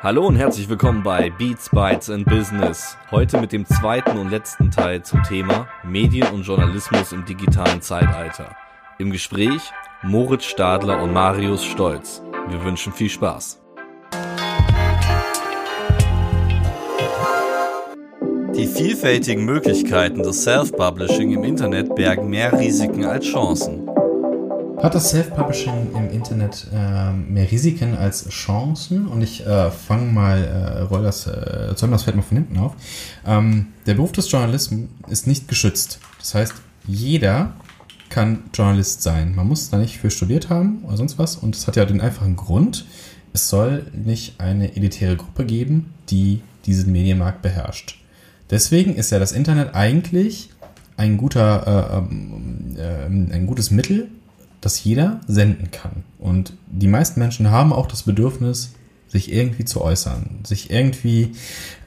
Hallo und herzlich willkommen bei Beats, Bytes and Business. Heute mit dem zweiten und letzten Teil zum Thema Medien und Journalismus im digitalen Zeitalter. Im Gespräch Moritz Stadler und Marius Stolz. Wir wünschen viel Spaß. Die vielfältigen Möglichkeiten des Self-Publishing im Internet bergen mehr Risiken als Chancen. Hat das Self-Publishing im Internet äh, mehr Risiken als Chancen? Und ich äh, fange mal, äh, roll das, äh, zäume das Feld mal von hinten auf. Ähm, der Beruf des Journalisten ist nicht geschützt. Das heißt, jeder kann Journalist sein. Man muss da nicht für studiert haben oder sonst was. Und es hat ja den einfachen Grund, es soll nicht eine elitäre Gruppe geben, die diesen Medienmarkt beherrscht. Deswegen ist ja das Internet eigentlich ein guter, äh, ähm, äh, ein gutes Mittel, das jeder senden kann. Und die meisten Menschen haben auch das Bedürfnis, sich irgendwie zu äußern, sich irgendwie,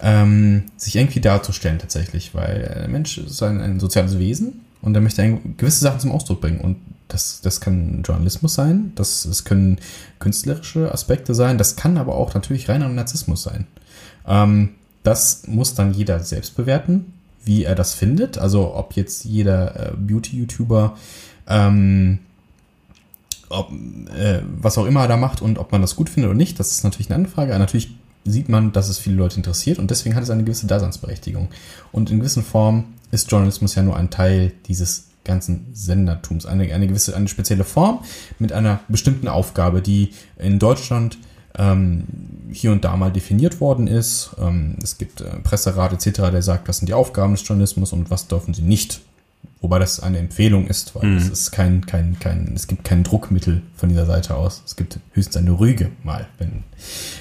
ähm, sich irgendwie darzustellen tatsächlich, weil der Mensch ist ein, ein soziales Wesen und er möchte gewisse Sachen zum Ausdruck bringen. Und das, das kann Journalismus sein, das, das können künstlerische Aspekte sein, das kann aber auch natürlich reiner Narzissmus sein. Ähm, das muss dann jeder selbst bewerten, wie er das findet. Also ob jetzt jeder äh, Beauty-YouTuber ähm, ob, äh, was auch immer er da macht und ob man das gut findet oder nicht, das ist natürlich eine andere Frage. Aber natürlich sieht man, dass es viele Leute interessiert und deswegen hat es eine gewisse Daseinsberechtigung. Und in gewissen Form ist Journalismus ja nur ein Teil dieses ganzen Sendertums. Eine, eine gewisse, eine spezielle Form mit einer bestimmten Aufgabe, die in Deutschland ähm, hier und da mal definiert worden ist. Ähm, es gibt äh, Presserat etc., der sagt, was sind die Aufgaben des Journalismus und was dürfen sie nicht Wobei das eine Empfehlung ist, weil mhm. es ist kein, kein, kein, es gibt kein Druckmittel von dieser Seite aus. Es gibt höchstens eine Rüge mal, wenn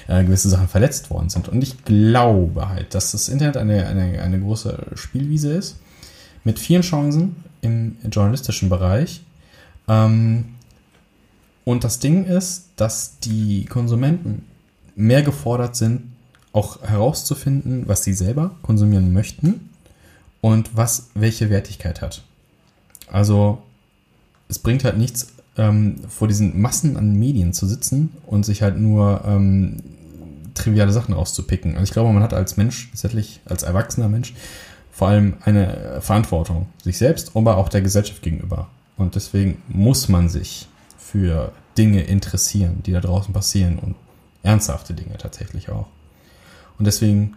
äh, gewisse Sachen verletzt worden sind. Und ich glaube halt, dass das Internet eine, eine, eine große Spielwiese ist, mit vielen Chancen im journalistischen Bereich. Ähm, und das Ding ist, dass die Konsumenten mehr gefordert sind, auch herauszufinden, was sie selber konsumieren möchten und was welche Wertigkeit hat. Also es bringt halt nichts, ähm, vor diesen Massen an Medien zu sitzen und sich halt nur ähm, triviale Sachen rauszupicken. Also ich glaube, man hat als Mensch, tatsächlich als erwachsener Mensch, vor allem eine Verantwortung sich selbst, aber auch der Gesellschaft gegenüber. Und deswegen muss man sich für Dinge interessieren, die da draußen passieren und ernsthafte Dinge tatsächlich auch. Und deswegen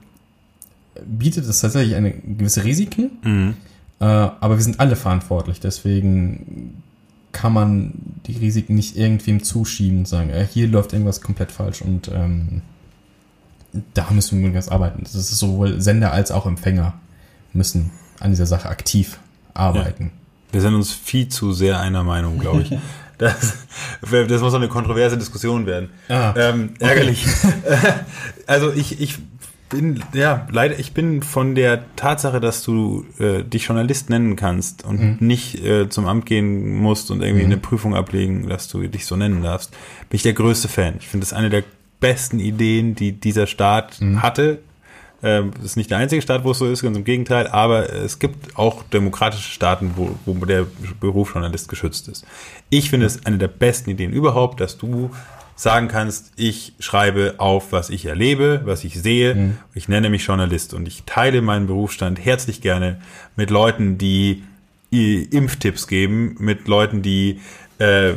bietet es tatsächlich eine gewisse Risiken, mhm. äh, aber wir sind alle verantwortlich. Deswegen kann man die Risiken nicht irgendwem zuschieben und sagen, äh, hier läuft irgendwas komplett falsch und ähm, da müssen wir ganz arbeiten. Das ist sowohl Sender als auch Empfänger müssen an dieser Sache aktiv arbeiten. Ja. Wir sind uns viel zu sehr einer Meinung, glaube ich. Das, das muss eine kontroverse Diskussion werden. Ah, ähm, ärgerlich. Okay. also ich, ich bin, ja, leider, ich bin von der Tatsache, dass du äh, dich Journalist nennen kannst und mhm. nicht äh, zum Amt gehen musst und irgendwie mhm. eine Prüfung ablegen, dass du dich so nennen darfst, bin ich der größte Fan. Ich finde das eine der besten Ideen, die dieser Staat mhm. hatte. Ähm, das ist nicht der einzige Staat, wo es so ist, ganz im Gegenteil, aber es gibt auch demokratische Staaten, wo, wo der Beruf Journalist geschützt ist. Ich finde es eine der besten Ideen überhaupt, dass du sagen kannst, ich schreibe auf, was ich erlebe, was ich sehe. Mhm. Ich nenne mich Journalist und ich teile meinen Berufsstand herzlich gerne mit Leuten, die Impftipps geben, mit Leuten, die äh,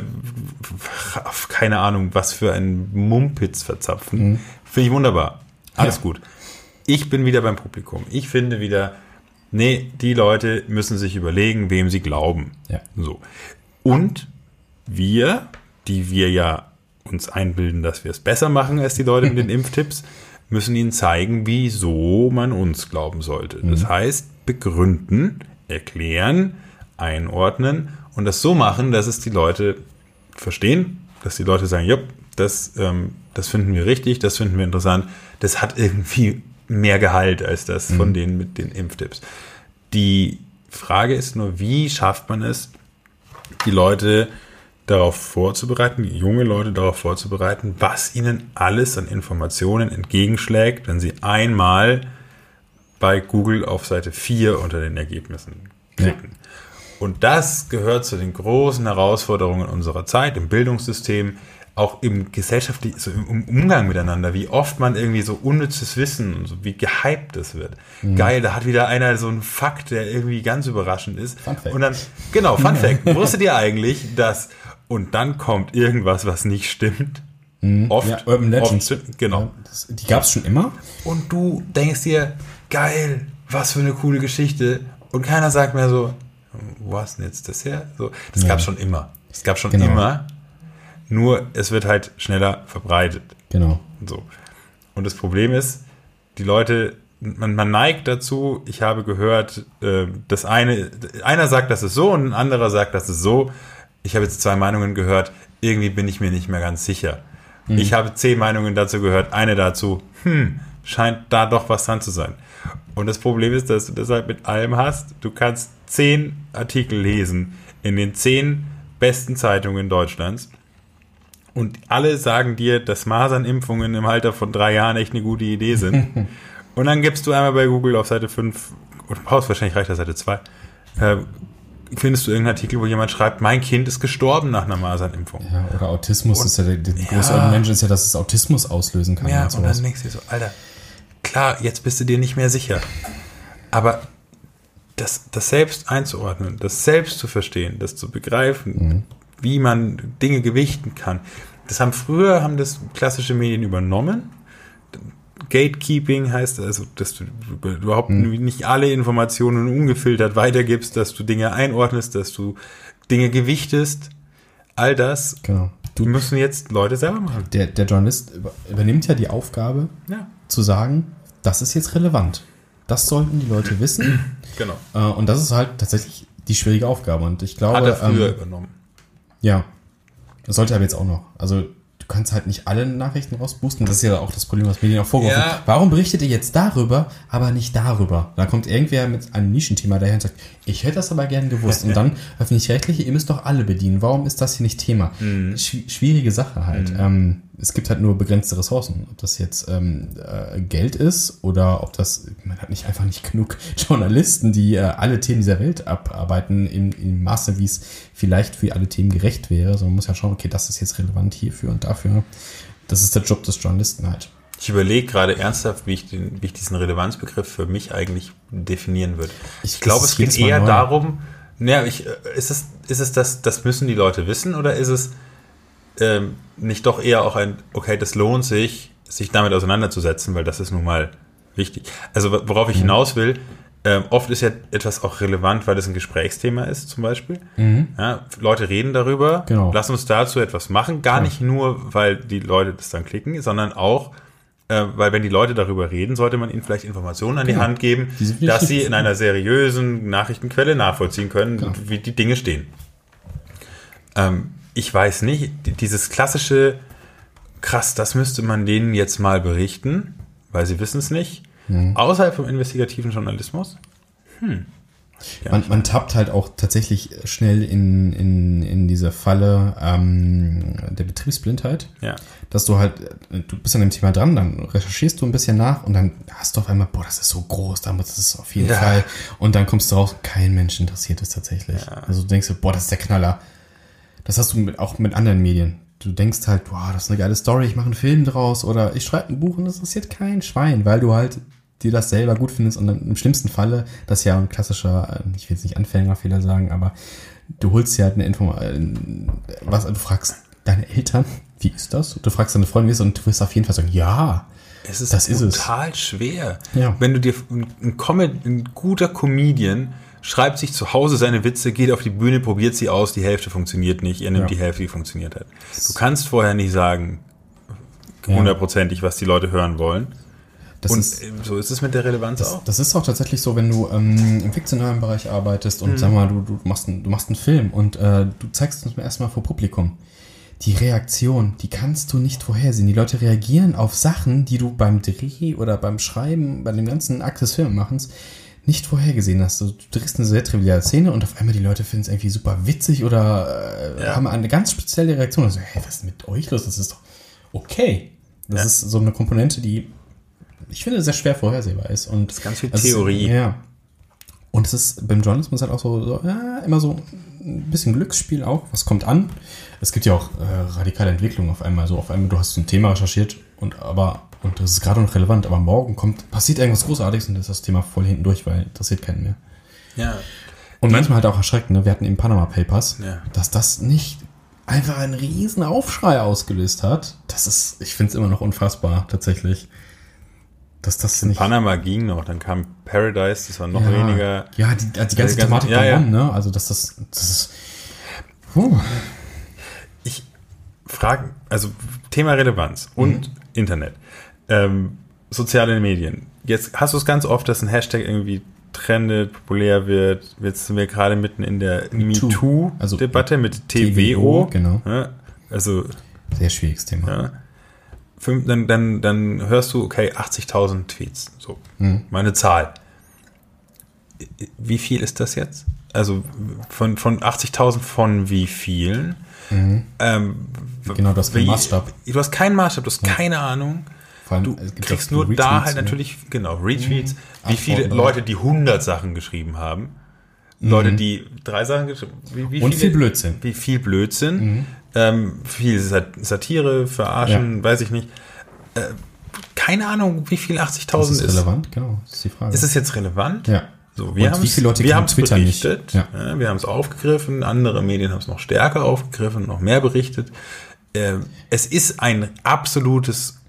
keine Ahnung, was für ein Mumpitz verzapfen. Mhm. Finde ich wunderbar. Alles ja. gut. Ich bin wieder beim Publikum. Ich finde wieder, nee, die Leute müssen sich überlegen, wem sie glauben. Ja. So. Und wir, die wir ja uns einbilden, dass wir es besser machen als die Leute mit den Impftipps, müssen ihnen zeigen, wieso man uns glauben sollte. Das mhm. heißt, begründen, erklären, einordnen und das so machen, dass es die Leute verstehen, dass die Leute sagen, ja, das, ähm, das finden wir richtig, das finden wir interessant, das hat irgendwie mehr Gehalt als das mhm. von denen mit den Impftipps. Die Frage ist nur, wie schafft man es, die Leute darauf vorzubereiten, junge Leute darauf vorzubereiten, was ihnen alles an Informationen entgegenschlägt, wenn sie einmal bei Google auf Seite 4 unter den Ergebnissen klicken. Ja. Und das gehört zu den großen Herausforderungen unserer Zeit im Bildungssystem, auch im gesellschaftlichen, so im Umgang miteinander, wie oft man irgendwie so unnützes Wissen und so, wie gehypt das wird. Mhm. Geil, da hat wieder einer so einen Fakt, der irgendwie ganz überraschend ist. Fun Fact. Und dann, genau, Fun Fact. Wusstet ihr eigentlich, dass, und dann kommt irgendwas, was nicht stimmt? Mhm. Oft. Ja, Urban Legends. Oft, genau. Ja, das, die gab es schon immer. Und du denkst dir, geil, was für eine coole Geschichte. Und keiner sagt mehr so, wo hast du denn jetzt das her? So, das ja. gab es schon immer. Das gab schon genau. immer. Nur es wird halt schneller verbreitet. Genau. So. Und das Problem ist, die Leute, man, man neigt dazu, ich habe gehört, äh, das eine, einer sagt, das ist so und ein anderer sagt, das ist so. Ich habe jetzt zwei Meinungen gehört, irgendwie bin ich mir nicht mehr ganz sicher. Mhm. Ich habe zehn Meinungen dazu gehört, eine dazu, hm, scheint da doch was dran zu sein. Und das Problem ist, dass du das halt mit allem hast. Du kannst zehn Artikel lesen in den zehn besten Zeitungen Deutschlands und alle sagen dir, dass Masernimpfungen im Alter von drei Jahren echt eine gute Idee sind. und dann gibst du einmal bei Google auf Seite 5, oder brauchst wahrscheinlich reicht das Seite 2, äh, findest du irgendeinen Artikel, wo jemand schreibt, mein Kind ist gestorben nach einer Masernimpfung. Ja, oder Autismus und, ist ja der, der ja, große Mensch ist ja, dass es Autismus auslösen kann. Ja, und, und dann denkst du dir so, Alter, klar, jetzt bist du dir nicht mehr sicher. Aber das, das selbst einzuordnen, das selbst zu verstehen, das zu begreifen, mhm wie man Dinge gewichten kann. Das haben früher haben das klassische Medien übernommen. Gatekeeping heißt also, dass du überhaupt hm. nicht alle Informationen ungefiltert weitergibst, dass du Dinge einordnest, dass du Dinge gewichtest. All das genau. du müssen jetzt Leute selber machen. Der, der Journalist übernimmt ja die Aufgabe, ja. zu sagen, das ist jetzt relevant. Das sollten die Leute wissen. Genau. Äh, und das ist halt tatsächlich die schwierige Aufgabe. Und ich glaube. Hat er früher ähm, übernommen. Ja. Das sollte aber jetzt auch noch. Also kannst halt nicht alle Nachrichten rausboosten. Das ist ja auch das Problem, was Medien auch vorgeworfen ja. Warum berichtet ihr jetzt darüber, aber nicht darüber? Da kommt irgendwer mit einem Nischenthema daher und sagt, ich hätte das aber gern gewusst. Und dann öffentlich-rechtliche, ihr müsst doch alle bedienen. Warum ist das hier nicht Thema? Mhm. Schwierige Sache halt. Mhm. Ähm, es gibt halt nur begrenzte Ressourcen. Ob das jetzt ähm, äh, Geld ist oder ob das, man hat nicht einfach nicht genug Journalisten, die äh, alle Themen dieser Welt abarbeiten im, im Maße, wie es vielleicht für alle Themen gerecht wäre. Also man muss ja schauen, okay, das ist jetzt relevant hierfür und dafür. Das ist der Job des Journalisten halt. Ich überlege gerade ernsthaft, wie ich, den, wie ich diesen Relevanzbegriff für mich eigentlich definieren würde. Ich, ich glaube, es geht eher neu. darum, naja, ich, äh, ist es, ist es das, das müssen die Leute wissen oder ist es, ähm, nicht doch eher auch ein, okay, das lohnt sich, sich damit auseinanderzusetzen, weil das ist nun mal wichtig. Also worauf ich mhm. hinaus will, ähm, oft ist ja etwas auch relevant, weil es ein Gesprächsthema ist, zum Beispiel. Mhm. Ja, Leute reden darüber, genau. lass uns dazu etwas machen. Gar ja. nicht nur, weil die Leute das dann klicken, sondern auch, äh, weil wenn die Leute darüber reden, sollte man ihnen vielleicht Informationen an genau. die Hand geben, dass sie in einer seriösen Nachrichtenquelle nachvollziehen können, genau. wie die Dinge stehen. Ähm, ich weiß nicht, dieses klassische, krass, das müsste man denen jetzt mal berichten, weil sie wissen es nicht. Mhm. Außerhalb vom investigativen Journalismus? Hm. Man, man, tappt halt auch tatsächlich schnell in, in, in diese Falle ähm, der Betriebsblindheit. Ja. Dass du halt, du bist an dem Thema dran, dann recherchierst du ein bisschen nach und dann hast du auf einmal, boah, das ist so groß, da muss es auf jeden ja. Fall. Und dann kommst du raus, kein Mensch interessiert es tatsächlich. Ja. Also du denkst, boah, das ist der Knaller. Das hast du mit, auch mit anderen Medien. Du denkst halt, boah, das ist eine geile Story, ich mache einen Film draus oder ich schreibe ein Buch und das interessiert kein Schwein, weil du halt dir das selber gut findest und dann im schlimmsten Falle, das ist ja ein klassischer, äh, ich will jetzt nicht Anfängerfehler sagen, aber du holst dir halt eine Info, äh, was, du fragst deine Eltern, wie ist das? Du fragst deine Freundin, wie ist das? Und du wirst auf jeden Fall sagen, ja, es ist das total ist schwer. Ja. Wenn du dir ein, ein, ein guter Comedian schreibt sich zu Hause seine Witze, geht auf die Bühne, probiert sie aus, die Hälfte funktioniert nicht, er nimmt ja. die Hälfte, die funktioniert hat. Du kannst vorher nicht sagen, hundertprozentig, was die Leute hören wollen. Das und ist, so ist es mit der Relevanz das, auch. Das ist auch tatsächlich so, wenn du ähm, im fiktionalen Bereich arbeitest und mhm. sag mal, du, du, machst ein, du machst einen Film und äh, du zeigst uns erstmal vor Publikum. Die Reaktion, die kannst du nicht vorhersehen. Die Leute reagieren auf Sachen, die du beim Dreh oder beim Schreiben, bei dem ganzen Akt des Filmemachens nicht vorhergesehen hast. Du drehst eine sehr triviale Szene und auf einmal die Leute finden es irgendwie super witzig oder äh, ja. haben eine ganz spezielle Reaktion. Also, hey, was ist mit euch los? Das ist doch okay. Das ja. ist so eine Komponente, die ich finde sehr schwer vorhersehbar ist. Und das ist ganz viel Theorie. Ist, ja. Und es ist beim Journalismus halt auch so, so ja, immer so ein bisschen Glücksspiel auch. Was kommt an? Es gibt ja auch äh, radikale Entwicklungen auf einmal. So auf einmal, du hast ein Thema recherchiert und aber und das ist gerade noch relevant, aber morgen kommt, passiert irgendwas Großartiges und das ist das Thema voll hinten durch, weil interessiert keinen mehr. Ja. Und manchmal halt auch erschreckend, ne? wir hatten eben Panama Papers, Ja. dass das nicht einfach einen riesen Aufschrei ausgelöst hat. Das ist, ich finde es immer noch unfassbar, tatsächlich. Dass das nicht. Panama ging noch, dann kam Paradise, das war noch ja, weniger. Ja, die, die ganze ganze- Thematik ja, darum, ne? Also, dass das, das ist. Puh. Ich frage, also Thema Relevanz und Internet, ähm, soziale Medien. Jetzt hast du es ganz oft, dass ein Hashtag irgendwie trendet, populär wird. Jetzt sind wir gerade mitten in der MeToo. MeToo-Debatte Also, mit TWO, genau. Ja, also Sehr schwieriges Thema. Ja. Dann, dann, dann hörst du, okay, 80.000 Tweets. So, Mhm. meine Zahl. Wie viel ist das jetzt? Also von, von 80.000 von wie vielen? Ähm, Mhm. Genau, du hast keinen Maßstab. Du hast keinen Maßstab, du hast keine Ahnung. Vor allem, Du kriegst nur da halt ne? natürlich, genau, Retweets. Wie viele Antworten, Leute, die 100 Sachen geschrieben haben. Leute, die drei Sachen geschrieben Mhm. Und viele- viel Blödsinn. Mhm. Wie viel Blödsinn. Ähm, viel Sat- Satire, Verarschen, weiß ich nicht. Äh, keine Ahnung, wie viel 80.000 Das ist. ist relevant, genau. Das ist die Frage. Ist es jetzt relevant? Ja. So, wir Und haben nicht? berichtet, Ja. ja, wir haben es aufgegriffen, andere Medien haben es noch stärker aufgegriffen, noch mehr berichtet. Ähm, es ist ein absolutes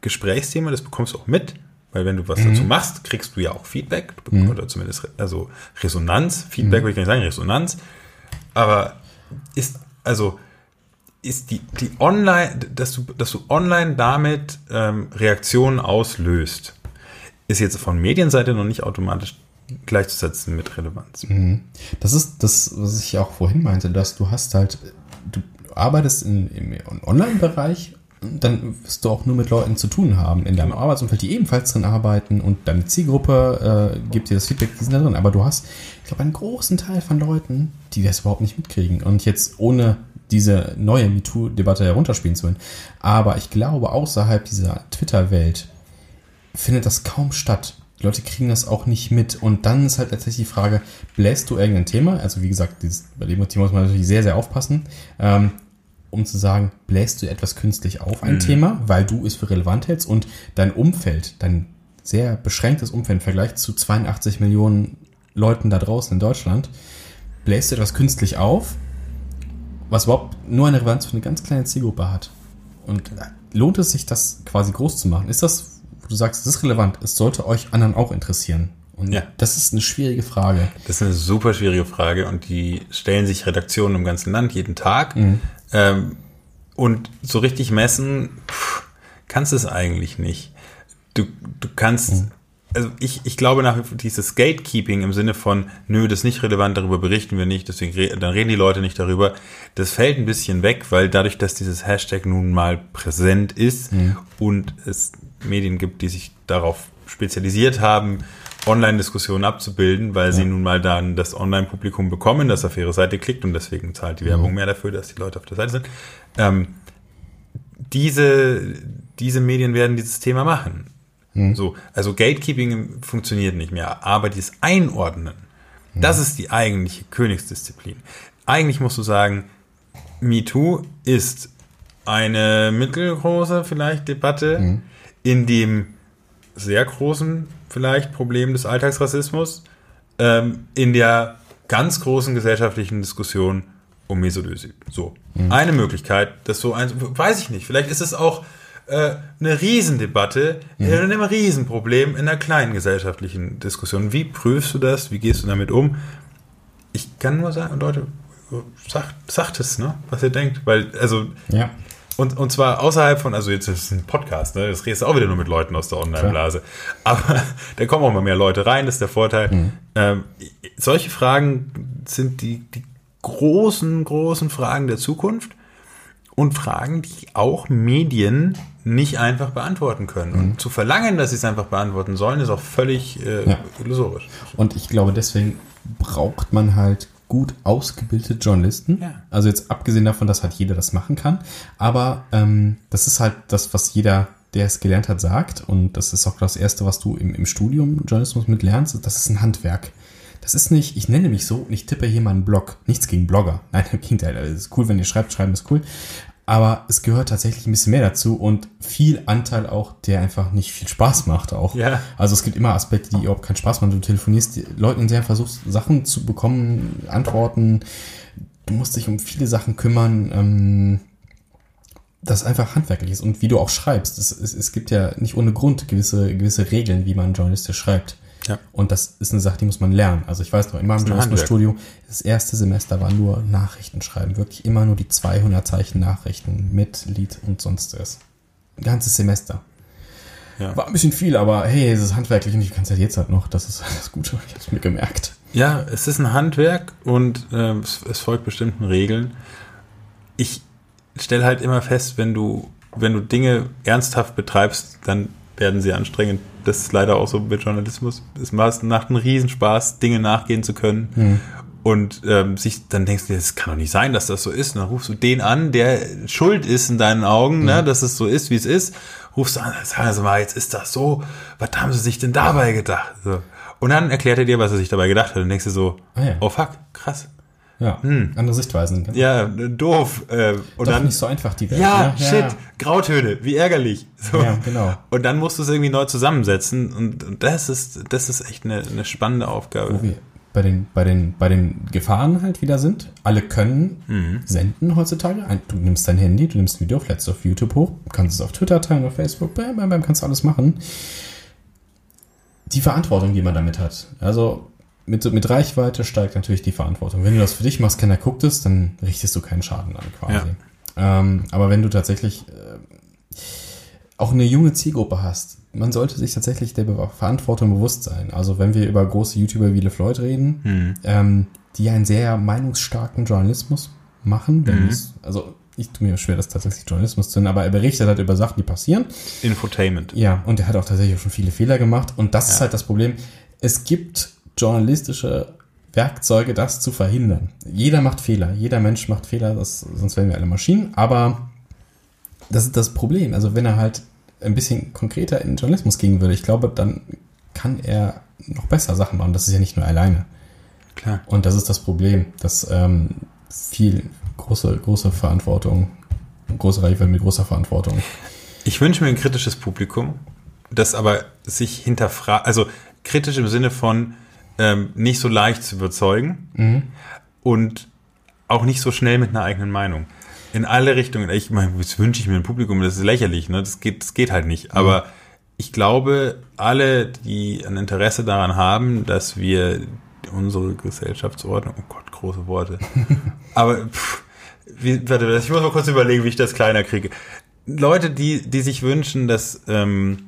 Gesprächsthema, das bekommst du auch mit, weil wenn du was Mhm. dazu machst, kriegst du ja auch Feedback, bekommst, oder zumindest also Resonanz, Feedback Mhm. würde ich gar nicht sagen, Resonanz, aber ist, also ist die, die online, dass du, dass du online damit ähm, Reaktionen auslöst, ist jetzt von Medienseite noch nicht automatisch gleichzusetzen mit Relevanz. Das ist das, was ich auch vorhin meinte, dass du hast halt, du arbeitest in, im Online-Bereich, dann wirst du auch nur mit Leuten zu tun haben in deinem Arbeitsumfeld, die ebenfalls drin arbeiten und deine Zielgruppe äh, gibt dir das Feedback, die sind da drin. Aber du hast, ich glaube, einen großen Teil von Leuten, die das überhaupt nicht mitkriegen. Und jetzt ohne diese neue MeToo-Debatte herunterspielen zu wollen. Aber ich glaube, außerhalb dieser Twitter-Welt findet das kaum statt. Die Leute kriegen das auch nicht mit. Und dann ist halt letztlich die Frage, bläst du irgendein Thema? Also wie gesagt, dieses, bei dem Thema muss man natürlich sehr, sehr aufpassen, ähm, um zu sagen, bläst du etwas künstlich auf ein Thema, weil du es für relevant hältst und dein Umfeld, dein sehr beschränktes Umfeld im Vergleich zu 82 Millionen Leuten da draußen in Deutschland, bläst du etwas künstlich auf, was überhaupt nur eine Relevanz für eine ganz kleine Zielgruppe hat. Und lohnt es sich, das quasi groß zu machen? Ist das, wo du sagst, das ist relevant, es sollte euch anderen auch interessieren? Und Ja. das ist eine schwierige Frage. Das ist eine super schwierige Frage und die stellen sich Redaktionen im ganzen Land jeden Tag. Ähm, und so richtig messen pff, kannst du es eigentlich nicht. Du, du kannst, also ich, ich glaube nach wie vor dieses Gatekeeping im Sinne von, nö, das ist nicht relevant, darüber berichten wir nicht, deswegen dann reden die Leute nicht darüber. Das fällt ein bisschen weg, weil dadurch, dass dieses Hashtag nun mal präsent ist und es Medien gibt, die sich darauf spezialisiert haben, Online-Diskussionen abzubilden, weil sie nun mal dann das Online-Publikum bekommen, das auf ihre Seite klickt und deswegen zahlt die Werbung mehr dafür, dass die Leute auf der Seite sind. Ähm, diese, diese Medien werden dieses Thema machen. So, also Gatekeeping funktioniert nicht mehr, aber dieses Einordnen, das ist die eigentliche Königsdisziplin. Eigentlich musst du sagen, MeToo ist eine mittelgroße vielleicht Debatte in dem sehr großen vielleicht Problem des Alltagsrassismus, ähm, in der ganz großen gesellschaftlichen Diskussion um Mesolösi. So, eine Möglichkeit, das so ein, weiß ich nicht, vielleicht ist es auch äh, eine Riesendebatte, äh, ein Riesenproblem in einer kleinen gesellschaftlichen Diskussion. Wie prüfst du das? Wie gehst du damit um? Ich kann nur sagen, Leute, sagt, sagt es, ne, was ihr denkt, weil, also, Ja. Und, und zwar außerhalb von, also jetzt ist es ein Podcast, ne? Das redest du auch wieder nur mit Leuten aus der Online-Blase. Aber da kommen auch mal mehr Leute rein, das ist der Vorteil. Ähm, solche Fragen sind die, die großen, großen Fragen der Zukunft und Fragen, die auch Medien nicht einfach beantworten können. Und zu verlangen, dass sie es einfach beantworten sollen, ist auch völlig äh, Ja. illusorisch. Und ich glaube, deswegen braucht man halt gut ausgebildete Journalisten. Ja. Also jetzt abgesehen davon, dass halt jeder das machen kann. Aber ähm, das ist halt das, was jeder, der es gelernt hat, sagt. Und das ist auch das Erste, was du im, im Studium Journalismus mit lernst. Das ist ein Handwerk. Das ist nicht, ich nenne mich so und ich tippe hier mal einen Blog. Nichts gegen Blogger. Nein, im Gegenteil. Es ist cool, wenn ihr schreibt, schreiben ist cool. Aber es gehört tatsächlich ein bisschen mehr dazu und viel Anteil auch, der einfach nicht viel Spaß macht auch. Ja. Also es gibt immer Aspekte, die überhaupt keinen Spaß machen. Du telefonierst die Leuten, in denen versuchst, Sachen zu bekommen, Antworten. Du musst dich um viele Sachen kümmern. Ähm, das einfach handwerklich ist und wie du auch schreibst. Es, es, es gibt ja nicht ohne Grund gewisse, gewisse Regeln, wie man journalistisch schreibt. Ja. Und das ist eine Sache, die muss man lernen. Also ich weiß noch, in meinem Journalismusstudio, das erste Semester war nur Nachrichten schreiben. Wirklich immer nur die 200 Zeichen Nachrichten mit Lied und sonst was. Ein ganzes Semester. Ja. War ein bisschen viel, aber hey, es ist handwerklich und ich kann es halt jetzt halt noch. Das ist das Gute. Ich habe es mir gemerkt. Ja, es ist ein Handwerk und ähm, es, es folgt bestimmten Regeln. Ich stelle halt immer fest, wenn du, wenn du Dinge ernsthaft betreibst, dann werden sie anstrengend. Das ist leider auch so mit Journalismus. Es macht einen Riesenspaß, Dinge nachgehen zu können. Und ähm, sich, dann denkst du dir, es kann doch nicht sein, dass das so ist. Und dann rufst du den an, der schuld ist in deinen Augen, ne, dass es so ist, wie es ist. Rufst du an, sagen Sie mal, jetzt ist das so. Was haben Sie sich denn dabei gedacht? So. Und dann erklärt er dir, was er sich dabei gedacht hat. Und denkst du so, Ah ja. oh fuck, krass. Ja, andere Sichtweisen. Genau. Ja, doof. Äh, und Doch dann, nicht so einfach die Welt. ja, ne? shit, Grautöne, wie ärgerlich. So. Ja, genau. Und dann musst du es irgendwie neu zusammensetzen. Und, und das ist, das ist echt eine, eine spannende Aufgabe. wo wir bei den, bei den, bei den Gefahren halt wieder sind. Alle können Mhm. senden heutzutage. Du nimmst dein Handy, du nimmst ein Video, lädst auf YouTube hoch, kannst es auf Twitter teilen, auf Facebook, bam, bam, bam, kannst du alles machen. Die Verantwortung, die man damit hat. Also mit, mit Reichweite steigt natürlich die Verantwortung. Wenn du das für dich machst, keiner guckt es, dann richtest du keinen Schaden an quasi. Ähm, aber wenn du tatsächlich äh, auch eine junge Zielgruppe hast, man sollte sich tatsächlich der Be Verantwortung bewusst sein. Also wenn wir über große YouTuber wie LeFloid reden, ähm, die einen sehr meinungsstarken Journalismus machen, wenn es, also ich tue mir schwer, das tatsächlich Journalismus zu nennen, aber er berichtet halt über Sachen, die passieren. Infotainment. Ja, und er hat auch tatsächlich schon viele Fehler gemacht. Und das ist Ja. halt das Problem. Es gibt journalistische Werkzeuge, das zu verhindern. Jeder macht Fehler. Jeder Mensch macht Fehler, das, sonst wären wir alle Maschinen. Aber das ist das Problem. Also wenn er halt ein bisschen konkreter in den Journalismus gehen würde, ich glaube, dann kann er noch besser Sachen machen. Das ist ja nicht nur alleine. Klar. Und das ist das Problem, dass ähm, viel große, große Verantwortung, große Reichweite mit großer Verantwortung. Ich wünsche mir ein kritisches Publikum, das aber sich hinterfragt, also kritisch im Sinne von ähm, nicht so leicht zu überzeugen und auch nicht so schnell mit einer eigenen Meinung. In alle Richtungen. Ich meine, das wünsche ich mir ein Publikum, das ist lächerlich, ne? Das geht, das geht halt nicht. Aber ich glaube, alle, die ein Interesse daran haben, dass wir unsere Gesellschaftsordnung, oh Gott, große Worte. Aber pff, wie, warte, ich muss mal kurz überlegen, wie ich das kleiner kriege. Leute, die, die sich wünschen, dass ähm,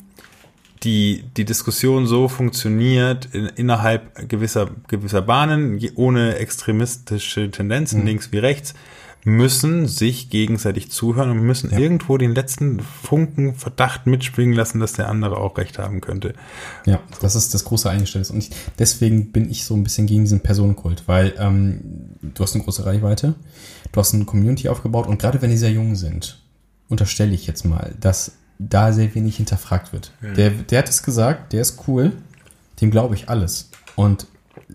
die, die Diskussion so funktioniert in, innerhalb gewisser, gewisser Bahnen, ohne extremistische Tendenzen, links wie rechts, müssen sich gegenseitig zuhören und müssen irgendwo den letzten Funken Verdacht mitspringen lassen, dass der andere auch recht haben könnte. Ja, das ist das große Eingeständnis. Und ich, deswegen bin ich so ein bisschen gegen diesen Personenkult, weil ähm, du hast eine große Reichweite, du hast eine Community aufgebaut und gerade wenn die sehr jung sind, unterstelle ich jetzt mal, dass da sehr wenig hinterfragt wird. Der, der hat es gesagt, der ist cool, dem glaube ich alles. Und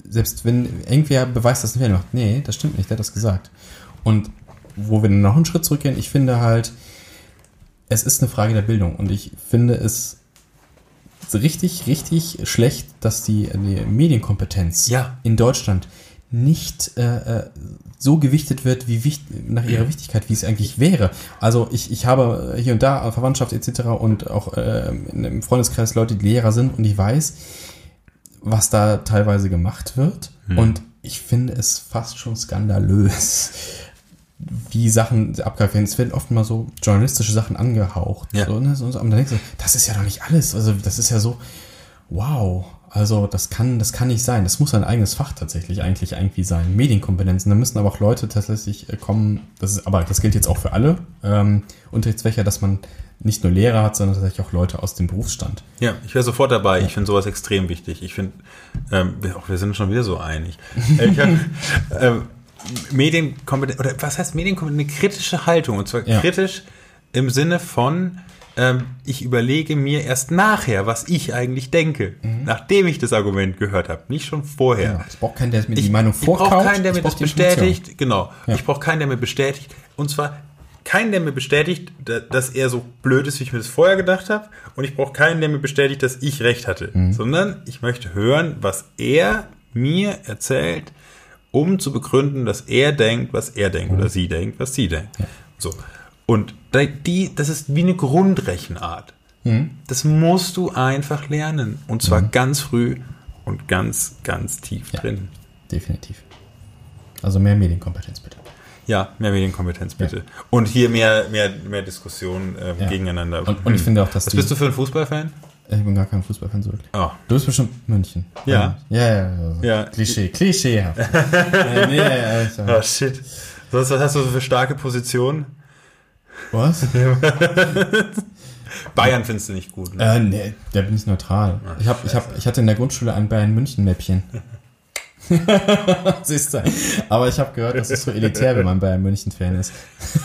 selbst wenn irgendwer beweist, dass nicht macht, nee, das stimmt nicht, der hat das gesagt. Und wo wir dann noch einen Schritt zurückgehen, ich finde halt, es ist eine Frage der Bildung und ich finde es richtig, richtig schlecht, dass die, die Medienkompetenz Ja. in Deutschland nicht äh, äh, so gewichtet wird, wie wicht, nach ihrer Wichtigkeit, wie es eigentlich wäre. Also ich, ich habe hier und da Verwandtschaft etc. und auch äh, im Freundeskreis Leute, die Lehrer sind und ich weiß, was da teilweise gemacht wird. Und ich finde es fast schon skandalös, wie Sachen abgreifen werden. Es werden oft mal so journalistische Sachen angehaucht. Ja. So, ne? so, so, und dann denkst du, das ist ja doch nicht alles. Also das ist ja so, wow. Also das kann, das kann nicht sein. Das muss ein eigenes Fach tatsächlich eigentlich irgendwie sein. Medienkompetenzen. Da müssen aber auch Leute tatsächlich äh, kommen. Das ist, aber das gilt jetzt auch für alle ähm, Unterrichtsfächer, dass man nicht nur Lehrer hat, sondern tatsächlich auch Leute aus dem Berufsstand. Ja, ich wäre sofort dabei. Ich finde sowas extrem wichtig. Ich finde, ähm, wir sind schon wieder so einig. Äh, ich hab, ähm, Medienkompetenz, oder was heißt Medienkompetenz? Eine kritische Haltung. Und zwar Ja. kritisch im Sinne von, ähm, ich überlege mir erst nachher, was ich eigentlich denke, mhm. nachdem ich das Argument gehört habe, nicht schon vorher. Genau. Ich brauche keinen, der mir die Meinung vorkaut. Ich brauche keinen, der mir das bestätigt. Genau. Ja. Ich brauche keinen, der mir bestätigt. Und zwar keinen, der mir bestätigt, dass er so blöd ist, wie ich mir das vorher gedacht habe. Und ich brauche keinen, der mir bestätigt, dass ich recht hatte. Mhm. Sondern ich möchte hören, was er mir erzählt, um zu begründen, dass er denkt, was er denkt, mhm. oder sie denkt, was sie denkt. Ja. So. Und die, das ist wie eine Grundrechenart. Mhm. Das musst du einfach lernen. Und zwar mhm. ganz früh und ganz, ganz tief ja, drin. Definitiv. Also mehr Medienkompetenz bitte. Ja, mehr Medienkompetenz bitte. Ja. Und hier mehr, mehr, mehr Diskussion ähm, ja. gegeneinander. Und, und, ich finde auch, dass. Was bist du für ein Fußballfan? Ich bin gar kein Fußballfan so wirklich. Oh. Du bist bestimmt München. Ja. Ja, ja, ja. ja. Klischee, Klischee. nee, nee, oh shit. Was hast du für starke Positionen? Was? Bayern findest du nicht gut, ne? Äh, nee, da bin ich neutral. Ach, ich, hab, ich, hab, ich hatte in der Grundschule ein Bayern-München-Mäppchen. Siehst du. Aber ich habe gehört, das ist so elitär, wenn man Bayern München-Fan ist.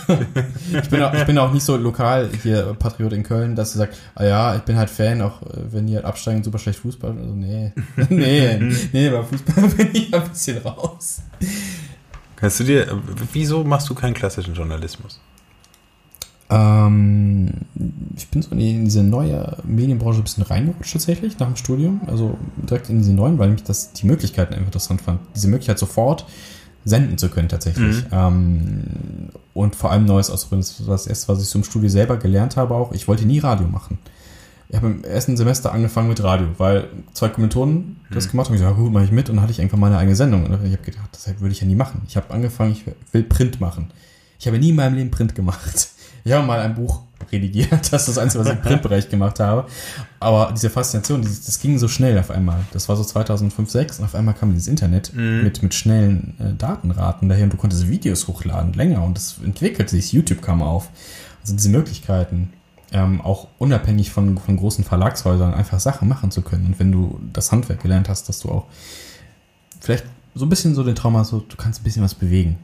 ich, bin auch, ich bin auch nicht so lokal hier Patriot in Köln, dass du sagst, ah ja, ich bin halt Fan, auch äh, wenn die halt absteigen, super schlecht Fußball. Also nee. nee, nee, bei Fußball bin ich ein bisschen raus. Kannst du dir, wieso machst du keinen klassischen Journalismus? Ähm, ich bin so in diese neue Medienbranche ein bisschen reingerutscht tatsächlich nach dem Studium. Also direkt in diese neuen, weil mich das die Möglichkeiten einfach interessant fand. Diese Möglichkeit sofort senden zu können tatsächlich. Mhm. Ähm, und vor allem Neues ausprobieren. Das war das erste, was ich so im Studio selber gelernt habe auch. Ich wollte nie Radio machen. Ich habe im ersten Semester angefangen mit Radio, weil zwei Kommilitonen das mhm. gemacht haben. Ich gesagt, ja, gut, mache ich mit. Und dann hatte ich einfach meine eigene Sendung. Und ich habe gedacht, das würde ich ja nie machen. Ich habe angefangen, ich will Print machen. Ich habe nie in meinem Leben Print gemacht. Ich habe mal ein Buch redigiert. Das ist das Einzige, was ich im Printbereich gemacht habe. Aber diese Faszination, das ging so schnell auf einmal. Das war so 2005, 2006 und auf einmal kam dieses Internet mhm. mit, mit schnellen äh, Datenraten daher und du konntest Videos hochladen länger und es entwickelte sich. YouTube kam auf. Also diese Möglichkeiten, ähm, auch unabhängig von, von großen Verlagshäusern einfach Sachen machen zu können. Und wenn du das Handwerk gelernt hast, dass du auch vielleicht so ein bisschen so den Traum hast, so, du kannst ein bisschen was bewegen.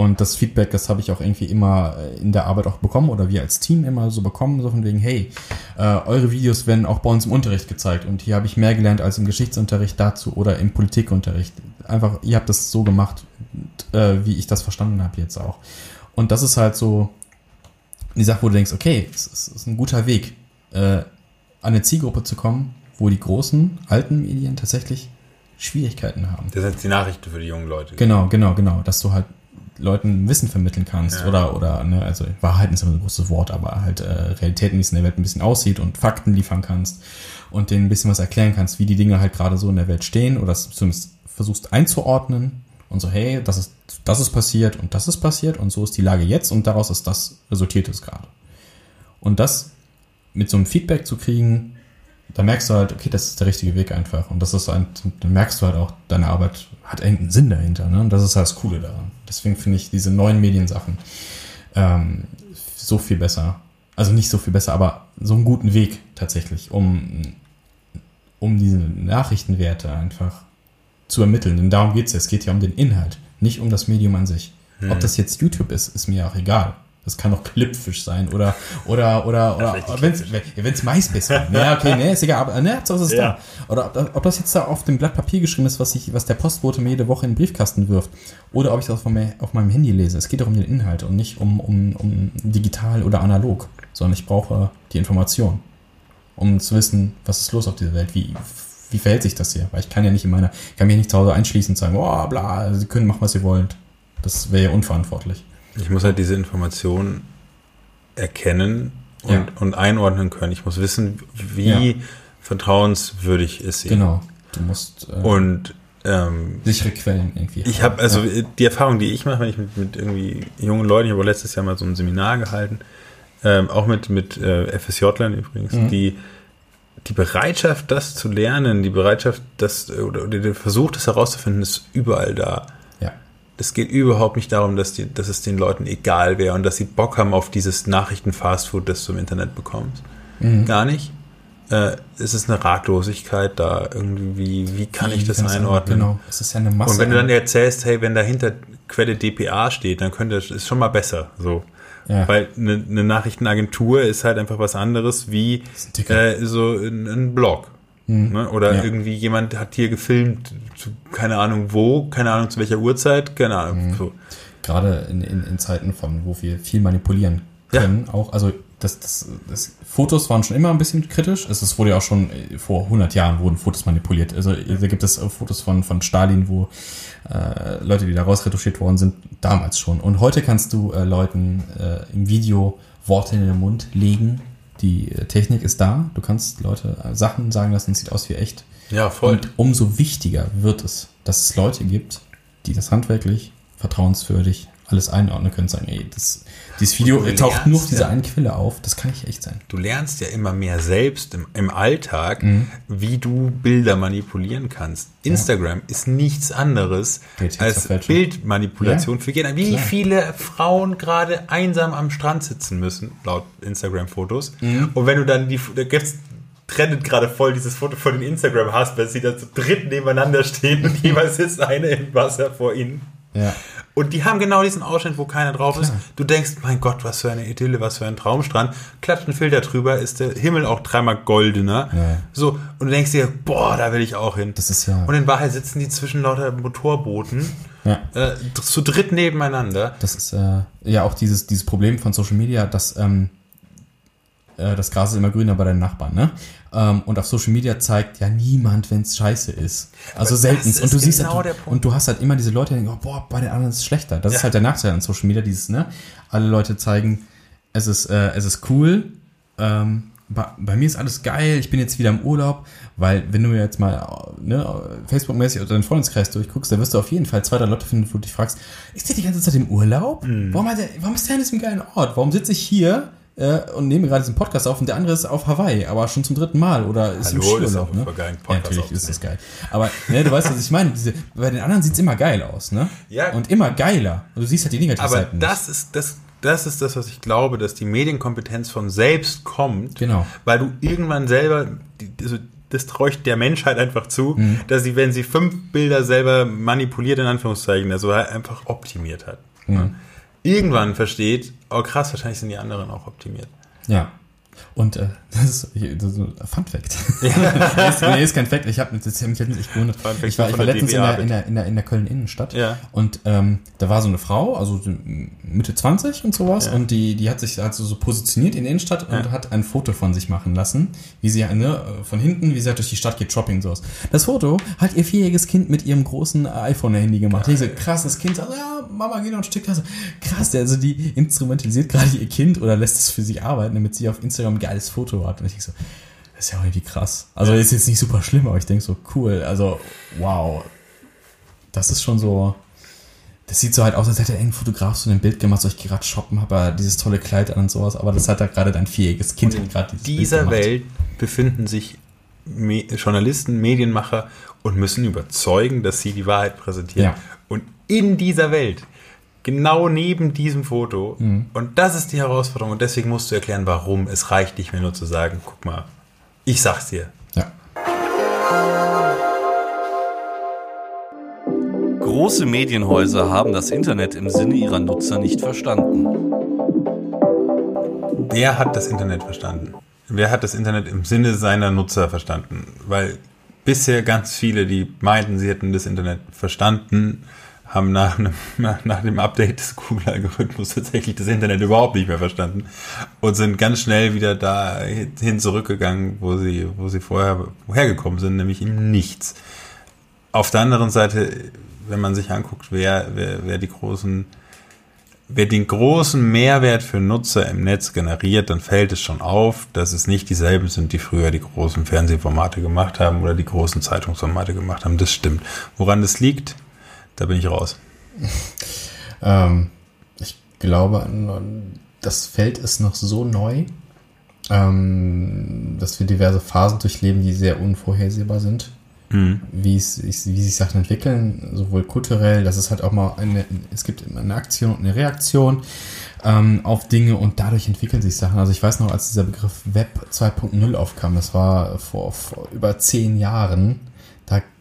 Und das Feedback, das habe ich auch irgendwie immer äh, in der Arbeit auch bekommen oder wir als Team immer so bekommen, so von wegen, hey, äh, eure Videos werden auch bei uns im Unterricht gezeigt und hier habe ich mehr gelernt als im Geschichtsunterricht dazu oder im Politikunterricht. Einfach, ihr habt das so gemacht, äh, wie ich das verstanden habe jetzt auch. Und das ist halt so die Sache, wo du denkst, okay, es ist ein guter Weg, äh, an eine Zielgruppe zu kommen, wo die großen, alten Medien tatsächlich Schwierigkeiten haben. Das sind die Nachrichten für die jungen Leute. Genau, genau, genau, dass du halt Leuten Wissen vermitteln kannst ja. oder, oder ne, also Wahrheiten ist immer ein großes Wort, aber halt äh, Realitäten, wie es in der Welt ein bisschen aussieht und Fakten liefern kannst und denen ein bisschen was erklären kannst, wie die Dinge halt gerade so in der Welt stehen oder zumindest versuchst einzuordnen und so, hey, das ist, das ist passiert und das ist passiert und so ist die Lage jetzt und daraus ist das, resultiert es gerade. Und das mit so einem Feedback zu kriegen, da merkst du halt, okay, das ist der richtige Weg einfach. Und das ist ein, dann merkst du halt auch, deine Arbeit hat irgendeinen Sinn dahinter. Ne? Und das ist halt das Coole daran. Deswegen finde ich diese neuen Mediensachen ähm, so viel besser. Also nicht so viel besser, aber so einen guten Weg tatsächlich, um, um diese Nachrichtenwerte einfach zu ermitteln. Denn darum geht es ja. Es geht ja um den Inhalt, nicht um das Medium an sich. Hm. Ob das jetzt YouTube ist, ist mir auch egal. Das kann auch Clipfish sein oder oder oder oder wenn es MySpace ist. Ja, okay, nee, ist egal, aber ne, so ist es ja. da. Oder ob, ob, das jetzt da auf dem Blatt Papier geschrieben ist, was ich was der Postbote mir jede Woche in den Briefkasten wirft oder ob ich das auf, mein, auf meinem Handy lese. Es geht doch um den Inhalt und nicht um, um, um digital oder analog, sondern ich brauche die Information, um zu wissen, was ist los auf dieser Welt, wie wie verhält sich das hier? Weil ich kann ja nicht in meiner, ich kann mich nicht zu Hause einschließen und sagen, oh, bla, Sie können machen, was Sie wollen. Das wäre ja unverantwortlich. Ich muss halt diese Information erkennen und, ja. und einordnen können. Ich muss wissen, wie ja. vertrauenswürdig ist sie. Genau. Du musst äh, und ähm, sichere Quellen irgendwie. Ich habe also ja. die Erfahrung, die ich mache, wenn ich mit, mit irgendwie jungen Leuten, ich habe letztes Jahr mal so ein Seminar gehalten, ähm, auch mit mit äh, FSJ-Lern übrigens, mhm. die die Bereitschaft, das zu lernen, die Bereitschaft, das oder, oder der Versuch, das herauszufinden, ist überall da es geht überhaupt nicht darum, dass, die, dass es den Leuten egal wäre und dass sie Bock haben auf dieses Nachrichten-Fastfood, das du im Internet bekommst. Mhm. Gar nicht. Äh, es ist eine Ratlosigkeit da irgendwie, wie kann wie ich das einordnen? Genau, es ist ja eine Masse. Und wenn du dann erzählst, hey, wenn dahinter Quelle DPA steht, dann könnte es ist schon mal besser. So. Ja. Weil eine, eine, Nachrichtenagentur ist halt einfach was anderes wie äh, so ein, ein Blog. Mhm. Ne? Oder ja. irgendwie jemand hat hier gefilmt, zu, keine Ahnung wo, keine Ahnung zu welcher Uhrzeit, keine Ahnung. Mhm. So. Gerade in, in, in Zeiten von, wo wir viel manipulieren können, ja. auch, also das, das, das, Fotos waren schon immer ein bisschen kritisch. Es, wurde ja auch schon äh, vor 100 Jahren wurden Fotos manipuliert. Also da gibt es Fotos von, von Stalin, wo äh, Leute, die daraus retuschiert worden sind, damals schon. Und heute kannst du äh, Leuten äh, im Video Worte in den Mund legen. Die äh, Technik ist da. Du kannst Leute äh, Sachen sagen lassen, sieht aus wie echt. Ja, voll. Und umso wichtiger wird es, dass es Leute gibt, die das handwerklich, vertrauenswürdig alles einordnen können, sagen, ey, das, dieses Video taucht nur auf dieser ja, einen Quelle auf, das kann nicht echt sein. Du lernst ja immer mehr selbst im, im Alltag, mhm. wie du Bilder manipulieren kannst. Instagram ja. ist nichts anderes als Bildmanipulation ja, für jeden. Wie klar. viele Frauen gerade einsam am Strand sitzen müssen, laut Instagram-Fotos. Mhm. Und wenn du dann die, da gibt's trennt gerade voll dieses Foto von den Instagram hast, weil sie da zu dritt nebeneinander stehen und jeweils sitzt eine im Wasser vor ihnen. Ja. Und die haben genau diesen Ausschnitt, wo keiner drauf Klar. ist. Du denkst, mein Gott, was für eine Idylle, was für ein Traumstrand. Klatscht ein Filter drüber, ist der Himmel auch dreimal goldener. Ja. So, und du denkst dir, boah, da will ich auch hin. Das ist ja. Und in Wahrheit sitzen die zwischen lauter Motorbooten ja. äh, zu dritt nebeneinander. Das ist äh, ja auch dieses, dieses Problem von Social Media, dass ähm, äh, das Gras ist immer grüner bei deinen Nachbarn, ne? Ähm, und auf Social Media zeigt ja niemand, wenn es scheiße ist. Also selten. Und du siehst genau halt, und du hast halt immer diese Leute, die denken, oh, boah, bei den anderen ist es schlechter. Das ja. ist halt der Nachteil an Social Media, dieses, ne? Alle Leute zeigen, es ist, äh, es ist cool. Ähm, bei, bei, mir ist alles geil, ich bin jetzt wieder im Urlaub, weil wenn du jetzt mal ne, Facebook-mäßig oder deinen Freundeskreis durchguckst, dann wirst du auf jeden Fall zwei, drei Leute finden, wo du dich fragst, ist der die ganze Zeit im Urlaub? Mhm. Warum, der, warum ist der an diesem geilen Ort? Warum sitze ich hier äh, und nehme gerade diesen Podcast auf und der andere ist auf Hawaii, aber schon zum dritten Mal oder ist Hallo, im Skiurlaub. Ne? Geil, ja, natürlich ist das geil. Aber ne, du weißt, was ich meine. Diese, bei den anderen sieht es immer geil aus, ne? Ja. Und immer geiler. Und du siehst halt die negativen aber Seiten. Aber das ist das das ist das, was ich glaube, dass die Medienkompetenz von selbst kommt. Genau. Weil du irgendwann selber, also das traue ich der Menschheit einfach zu, mhm. dass sie, wenn sie fünf Bilder selber manipuliert, in Anführungszeichen, also einfach optimiert hat. Mhm irgendwann versteht, oh krass, wahrscheinlich sind die anderen auch optimiert. Ja. Und äh, das, ist, das ist ein Fun Fact. Ja. ist, nee, ist kein Fact. Ich habe mich jetzt nicht gewundert. Ich war, ich war letztens in der, in, der, in, der, in der Köln Innenstadt ja. und ähm, da war so eine Frau, also Mitte 20 und sowas, ja. und die, die hat sich also so positioniert in der Innenstadt und ja. hat ein Foto von sich machen lassen, wie sie ne, von hinten, wie sie halt durch die Stadt geht, shopping und sowas. Das Foto hat ihr vierjähriges Kind mit ihrem großen iPhone-Handy gemacht. Geil. Ich so, krass, das Kind sagt, ja, Mama, geh noch ein Stück. Also, krass, also die instrumentalisiert gerade ihr Kind oder lässt es für sie arbeiten, damit sie auf Instagram ein geiles Foto hat. Und ich denke so, das ist ja auch irgendwie krass. Also ist jetzt nicht super schlimm, aber ich denke so, cool, also wow. Das ist schon so. Das sieht so halt aus, als hätte irgendein Fotograf so ein Bild gemacht, so ich gerade shoppen, habe dieses tolle Kleid an und sowas, aber das hat da gerade dein vierjähriges Kind gerade In dieser Welt befinden sich Me Journalisten, Medienmacher und müssen überzeugen, dass sie die Wahrheit präsentieren. Ja. Und in dieser Welt Genau neben diesem Foto. Mhm. Und das ist die Herausforderung. Und deswegen musst du erklären, warum. Es reicht nicht mehr nur zu sagen, guck mal, ich sag's dir. Ja. Große Medienhäuser haben das Internet im Sinne ihrer Nutzer nicht verstanden. Wer hat das Internet verstanden? Wer hat das Internet im Sinne seiner Nutzer verstanden? Weil bisher ganz viele, die meinten, sie hätten das Internet verstanden, haben nach, nach dem Update des Google-Algorithmus tatsächlich das Internet überhaupt nicht mehr verstanden und sind ganz schnell wieder dahin zurückgegangen, wo sie, wo sie vorher hergekommen sind, nämlich im Nichts. Auf der anderen Seite, wenn man sich anguckt, wer, wer, wer die großen, wer den großen Mehrwert für Nutzer im Netz generiert, dann fällt es schon auf, dass es nicht dieselben sind, die früher die großen Fernsehformate gemacht haben oder die großen Zeitungsformate gemacht haben. Das stimmt. Woran das liegt, da bin ich raus. ähm, ich glaube, das Feld ist noch so neu, ähm, dass wir diverse Phasen durchleben, die sehr unvorhersehbar sind. Mhm. Wie, es, wie sich Sachen entwickeln, sowohl kulturell, dass es halt auch mal eine, es gibt immer eine Aktion und eine Reaktion ähm, auf Dinge und dadurch entwickeln sich Sachen. Also ich weiß noch, als dieser Begriff Web 2.0 aufkam, das war vor, vor über zehn Jahren,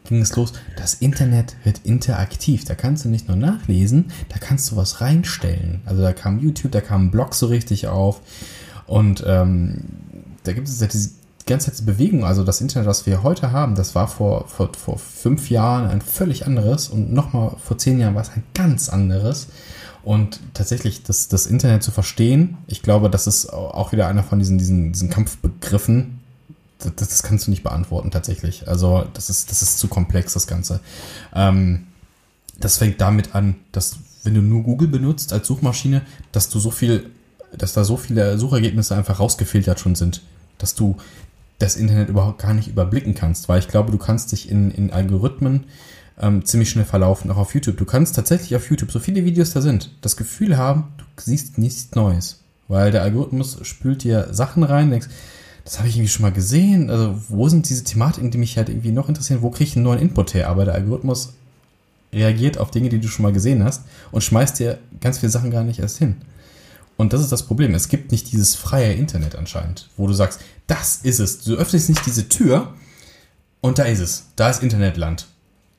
ging es los. Das Internet wird interaktiv. Da kannst du nicht nur nachlesen, da kannst du was reinstellen. Also da kam YouTube, da kam ein Blog so richtig auf. Und ähm, da gibt es ja diese ganze Zeit Bewegung. Also das Internet, was wir heute haben, das war vor, vor, vor fünf Jahren ein völlig anderes und nochmal vor zehn Jahren war es ein ganz anderes. Und tatsächlich das, das Internet zu verstehen, ich glaube, das ist auch wieder einer von diesen, diesen, diesen Kampfbegriffen. Das, das kannst du nicht beantworten tatsächlich. Also das ist, das ist zu komplex, das Ganze. Ähm, das fängt damit an, dass wenn du nur Google benutzt als Suchmaschine, dass du so viel, dass da so viele Suchergebnisse einfach rausgefiltert schon sind, dass du das Internet überhaupt gar nicht überblicken kannst, weil ich glaube, du kannst dich in, in Algorithmen ähm, ziemlich schnell verlaufen, auch auf YouTube. Du kannst tatsächlich auf YouTube, so viele Videos da sind, das Gefühl haben, du siehst nichts Neues. Weil der Algorithmus spült dir Sachen rein, denkst, das habe ich irgendwie schon mal gesehen. Also, wo sind diese Thematiken, die mich halt irgendwie noch interessieren? Wo kriege ich einen neuen Input her? Aber der Algorithmus reagiert auf Dinge, die du schon mal gesehen hast und schmeißt dir ganz viele Sachen gar nicht erst hin. Und das ist das Problem. Es gibt nicht dieses freie Internet anscheinend, wo du sagst, das ist es. Du öffnest nicht diese Tür und da ist es. Da ist Internetland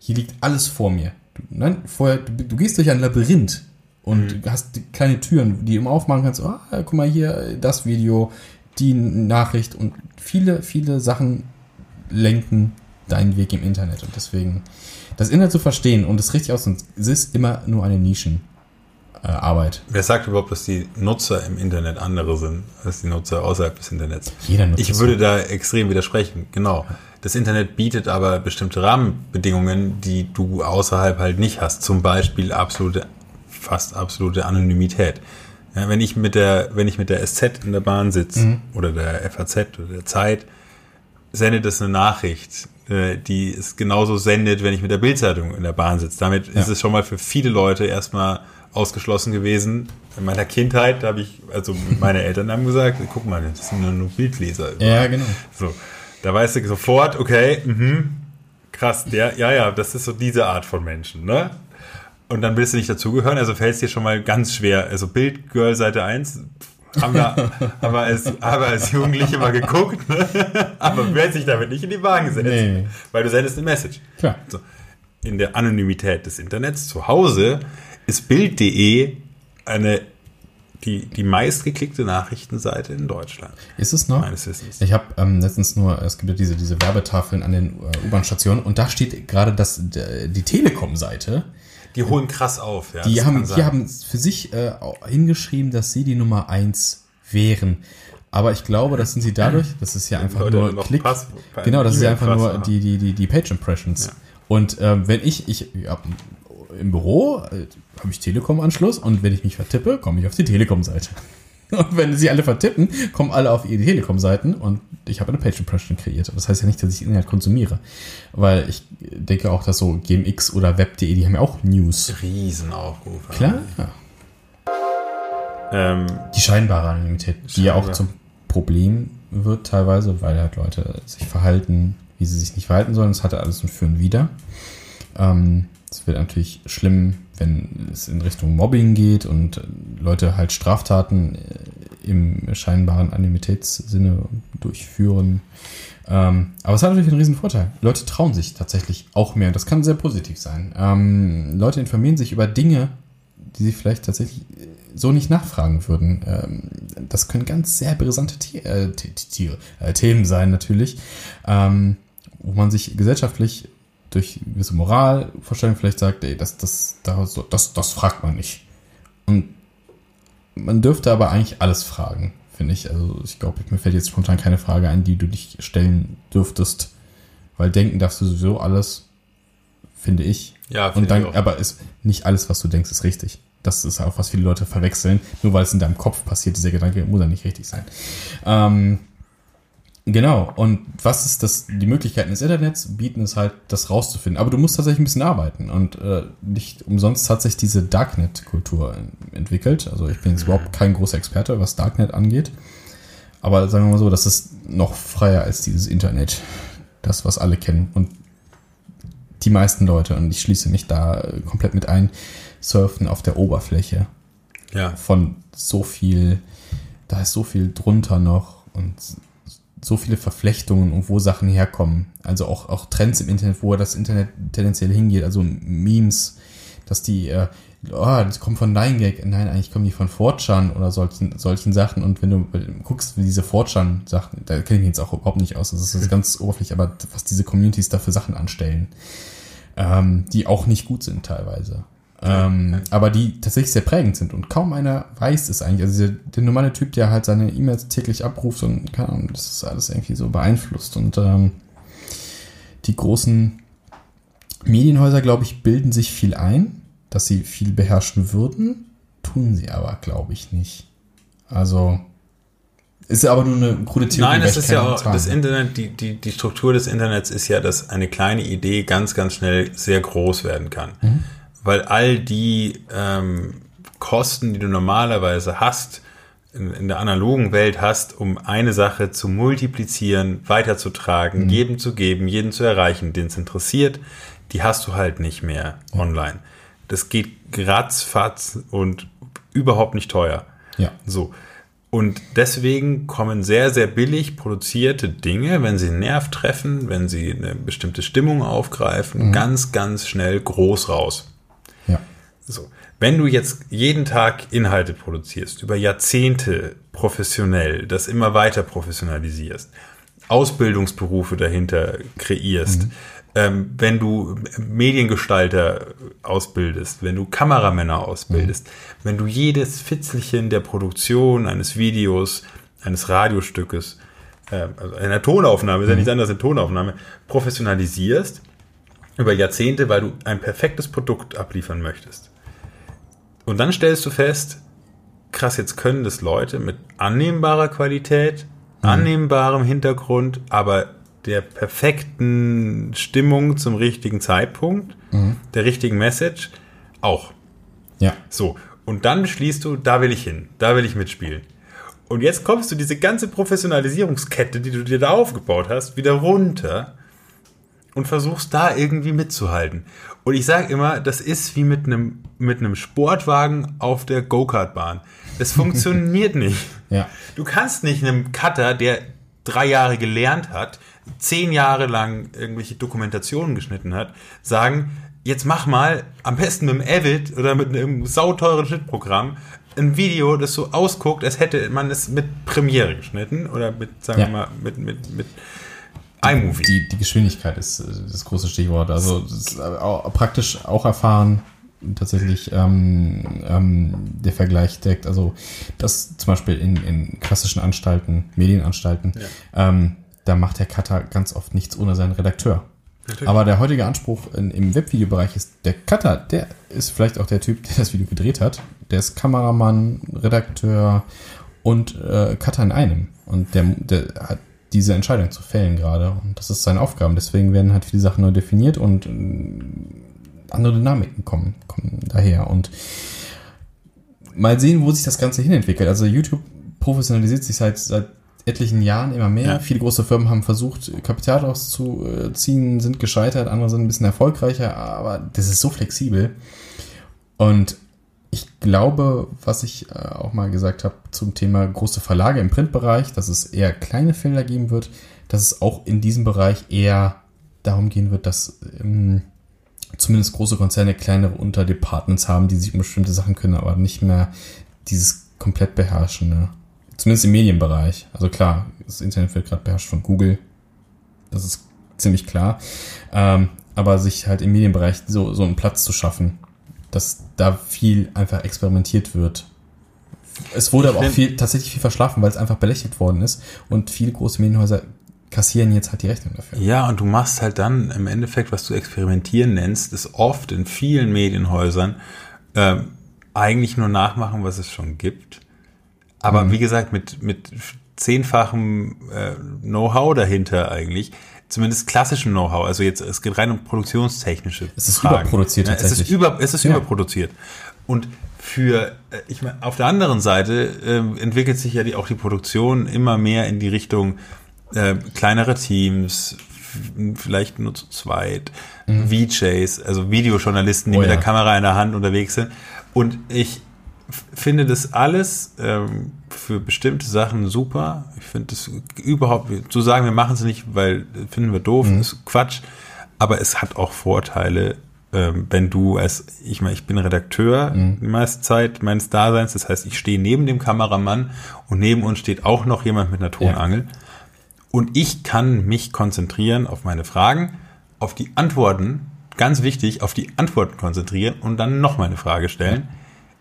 hier liegt alles vor mir. Du, nein, vorher, du, du gehst durch ein Labyrinth und mhm. hast kleine Türen, die du immer aufmachen kannst. Oh, guck mal hier, das Video, die Nachricht und viele, viele Sachen lenken deinen Weg im Internet. Und deswegen, das Internet zu verstehen und es richtig aus, es ist immer nur eine Nischen. Äh. Wer sagt überhaupt, dass die Nutzer im Internet andere sind als die Nutzer außerhalb des Internets? Jeder Nutzer. Ich würde da extrem widersprechen, genau. Das Internet bietet aber bestimmte Rahmenbedingungen, die du außerhalb halt nicht hast. Zum Beispiel absolute, fast absolute Anonymität. Ja, wenn ich mit der, wenn ich mit der SZ in der Bahn sitze mhm. oder der FAZ oder der Zeit, sendet es eine Nachricht, äh, die es genauso sendet, wenn ich mit der Bildzeitung in der Bahn sitze. Damit ja. ist es schon mal für viele Leute erstmal ausgeschlossen gewesen. In meiner Kindheit habe ich, also meine Eltern haben gesagt, guck mal, das sind nur Bildleser. Ja, genau. So. Da weißt du sofort, okay, mh, krass, der, ja, ja, das ist so diese Art von Menschen, ne? Und dann willst du nicht dazugehören, also fällt es dir schon mal ganz schwer. Also Bildgirl Seite 1 haben wir, haben wir, als, haben wir als Jugendliche mal geguckt, ne? aber wer sich damit nicht in die Wagen gesetzt, nee. weil du sendest eine Message. Klar. So. In der Anonymität des Internets zu Hause ist Bild.de eine die, die meistgeklickte Nachrichtenseite in Deutschland. Ist es noch? Meines Wissens. Ich habe ähm, letztens nur, es gibt ja diese, diese Werbetafeln an den äh, U-Bahn-Stationen und da steht gerade das, die Telekom-Seite. Die holen krass auf, ja. Die haben, die haben für sich äh, hingeschrieben, dass sie die Nummer eins wären. Aber ich glaube, das sind sie dadurch, das ist ja einfach Leute nur Klick. Pass, genau, das ist ja einfach nur die, die, die, die Page Impressions. Ja. Und ähm, wenn ich, ich ja, im Büro äh, habe ich Telekom-Anschluss und wenn ich mich vertippe, komme ich auf die Telekom-Seite. Und wenn sie alle vertippen, kommen alle auf ihre Telekom-Seiten und ich habe eine Page Impression kreiert. Das heißt ja nicht, dass ich Inhalt konsumiere. Weil ich denke auch, dass so GMX oder Web.de, die haben ja auch News. Riesenaufrufe. Klar, ja. Ähm, die scheinbare Anonymität, die ja auch zum Problem wird teilweise, weil halt Leute sich verhalten, wie sie sich nicht verhalten sollen. Das hatte alles und Wider. Ähm, es wird natürlich schlimm, wenn es in Richtung Mobbing geht und Leute halt Straftaten äh, im scheinbaren Anonymitätssinne durchführen. Ähm, aber es hat natürlich einen riesen Vorteil. Leute trauen sich tatsächlich auch mehr. Das kann sehr positiv sein. Ähm, Leute informieren sich über Dinge, die sie vielleicht tatsächlich äh, so nicht nachfragen würden. Ähm, das können ganz sehr brisante äh, Tiere, äh, Themen sein natürlich, ähm, wo man sich gesellschaftlich durch gewisse Moralvorstellungen vielleicht sagt, ey, das, das, das, das, das fragt man nicht. Und man dürfte aber eigentlich alles fragen, finde ich. Also ich glaube, mir fällt jetzt spontan keine Frage ein, die du dich stellen dürftest, weil denken darfst du sowieso alles, finde ich. Ja, finde Und dann, ich aber ist nicht alles, was du denkst, ist richtig. Das ist auch, was viele Leute verwechseln. Nur weil es in deinem Kopf passiert, dieser Gedanke muss er nicht richtig sein. Ähm, Genau, und was ist das, die Möglichkeiten des Internets bieten es halt, das rauszufinden. Aber du musst tatsächlich ein bisschen arbeiten und äh, nicht umsonst hat sich diese Darknet-Kultur entwickelt. Also ich bin jetzt mhm. überhaupt kein großer Experte, was Darknet angeht. Aber sagen wir mal so, das ist noch freier als dieses Internet. Das, was alle kennen. Und die meisten Leute, und ich schließe mich da komplett mit ein, surfen auf der Oberfläche. Ja. Von so viel, da ist so viel drunter noch und so viele Verflechtungen und wo Sachen herkommen. Also auch, auch Trends im Internet, wo das Internet tendenziell hingeht, also Memes, dass die, äh, oh, das kommt von 9gag. Nein, eigentlich kommen die von 4chan oder solchen, solchen Sachen. Und wenn du guckst, wie diese 4chan-Sachen, da kenne ich jetzt auch überhaupt nicht aus. Das ist ganz oberflächlich, aber was diese Communities da für Sachen anstellen, ähm, die auch nicht gut sind teilweise. Ähm, aber die tatsächlich sehr prägend sind und kaum einer weiß es eigentlich. Also der, der normale Typ, der halt seine E-Mails täglich abruft und keine Ahnung, das ist alles irgendwie so beeinflusst. Und ähm, die großen Medienhäuser, glaube ich, bilden sich viel ein, dass sie viel beherrschen würden, tun sie aber, glaube ich, nicht. Also ist aber nur eine krude Theorie. Nein, es ist ja auch, das Internet, die, die, die Struktur des Internets ist ja, dass eine kleine Idee ganz, ganz schnell sehr groß werden kann. Mhm weil all die ähm, Kosten, die du normalerweise hast, in, in, der analogen Welt hast, um eine Sache zu multiplizieren, weiterzutragen, mhm. jedem zu geben, jeden zu erreichen, den es interessiert, die hast du halt nicht mehr ja. online. Das geht ratzfatz und überhaupt nicht teuer. Ja. So. Und deswegen kommen sehr, sehr billig produzierte Dinge, wenn sie einen Nerv treffen, wenn sie eine bestimmte Stimmung aufgreifen, mhm. ganz, ganz schnell groß raus. So. Wenn du jetzt jeden Tag Inhalte produzierst, über Jahrzehnte professionell, das immer weiter professionalisierst, Ausbildungsberufe dahinter kreierst, mhm. ähm, wenn du Mediengestalter ausbildest, wenn du Kameramänner ausbildest, mhm. wenn du jedes Fitzelchen der Produktion eines Videos, eines Radiostückes, äh, also einer Tonaufnahme, ist ja mhm. nichts anderes als eine Tonaufnahme, professionalisierst, über Jahrzehnte, weil du ein perfektes Produkt abliefern möchtest und dann stellst du fest, krass, jetzt können das Leute mit annehmbarer Qualität, mhm. annehmbarem Hintergrund, aber der perfekten Stimmung zum richtigen Zeitpunkt, mhm. der richtigen Message auch. Ja. So. Und dann beschließt du, da will ich hin, da will ich mitspielen. Und jetzt kommst du diese ganze Professionalisierungskette, die du dir da aufgebaut hast, wieder runter und versuchst da irgendwie mitzuhalten. Und ich sage immer, das ist wie mit einem mit einem Sportwagen auf der Go-Kart-Bahn. Es funktioniert nicht. Ja. Du kannst nicht einem Cutter, der drei Jahre gelernt hat, zehn Jahre lang irgendwelche Dokumentationen geschnitten hat, sagen, jetzt mach mal, am besten mit dem Avid oder mit einem sauteuren Schnittprogramm, ein Video, das so ausguckt, als hätte man es mit Premiere geschnitten oder mit, sagen ja. wir mal, mit, mit, mit iMovie. Die, die Geschwindigkeit ist das große Stichwort. Also auch, praktisch auch erfahren tatsächlich ähm, ähm, der Vergleich deckt. Also das zum Beispiel in, in klassischen Anstalten, Medienanstalten, ja. ähm, da macht der Cutter ganz oft nichts ohne seinen Redakteur. Natürlich. Aber der heutige Anspruch in, im Webvideobereich ist, der Cutter, der ist vielleicht auch der Typ, der das Video gedreht hat. Der ist Kameramann, Redakteur und äh, Cutter in einem. Und der, der hat diese Entscheidung zu fällen gerade. Und das ist seine Aufgabe. Deswegen werden halt viele Sachen neu definiert und äh, andere Dynamiken kommen, kommen daher. Und mal sehen, wo sich das Ganze hinentwickelt. Also YouTube professionalisiert sich seit, seit etlichen Jahren immer mehr. Ja. Viele große Firmen haben versucht, Kapital rauszuziehen, sind gescheitert, andere sind ein bisschen erfolgreicher, aber das ist so flexibel. Und ich glaube, was ich äh, auch mal gesagt habe zum Thema große Verlage im Printbereich, dass es eher kleine Felder geben wird, dass es auch in diesem Bereich eher darum gehen wird, dass ähm, zumindest große Konzerne kleinere Unterdepartments haben, die sich um bestimmte Sachen können, aber nicht mehr dieses komplett beherrschen. Ne? Zumindest im Medienbereich. Also klar, das Internet wird gerade beherrscht von Google. Das ist ziemlich klar. Ähm, aber sich halt im Medienbereich so, so einen Platz zu schaffen, dass da viel einfach experimentiert wird. Es wurde ich aber auch viel, tatsächlich viel verschlafen, weil es einfach belächelt worden ist und viele große Medienhäuser kassieren jetzt halt die Rechnung dafür. Ja, und du machst halt dann im Endeffekt, was du experimentieren nennst, ist oft in vielen Medienhäusern ähm, eigentlich nur nachmachen, was es schon gibt. Aber mhm. wie gesagt, mit, mit zehnfachem äh, Know-how dahinter eigentlich, zumindest klassischem Know-how. Also jetzt, es geht rein um produktionstechnische Es ist Fragen. überproduziert ja, Es ist, über, es ist ja. überproduziert. Und für, äh, ich meine, auf der anderen Seite äh, entwickelt sich ja die, auch die Produktion immer mehr in die Richtung äh, kleinere Teams, vielleicht nur zu zweit, mhm. VJs, also Videojournalisten, die oh, mit ja. der Kamera in der Hand unterwegs sind. Und ich finde das alles ähm, für bestimmte Sachen super. Ich finde das überhaupt, zu sagen, wir machen es nicht, weil finden wir doof, mhm. ist Quatsch. Aber es hat auch Vorteile, ähm, wenn du als, ich meine, ich bin Redakteur mhm. die meiste Zeit meines Daseins, das heißt, ich stehe neben dem Kameramann und neben uns steht auch noch jemand mit einer Tonangel. Ja. Und ich kann mich konzentrieren auf meine Fragen, auf die Antworten, ganz wichtig, auf die Antworten konzentrieren und dann noch mal eine Frage stellen.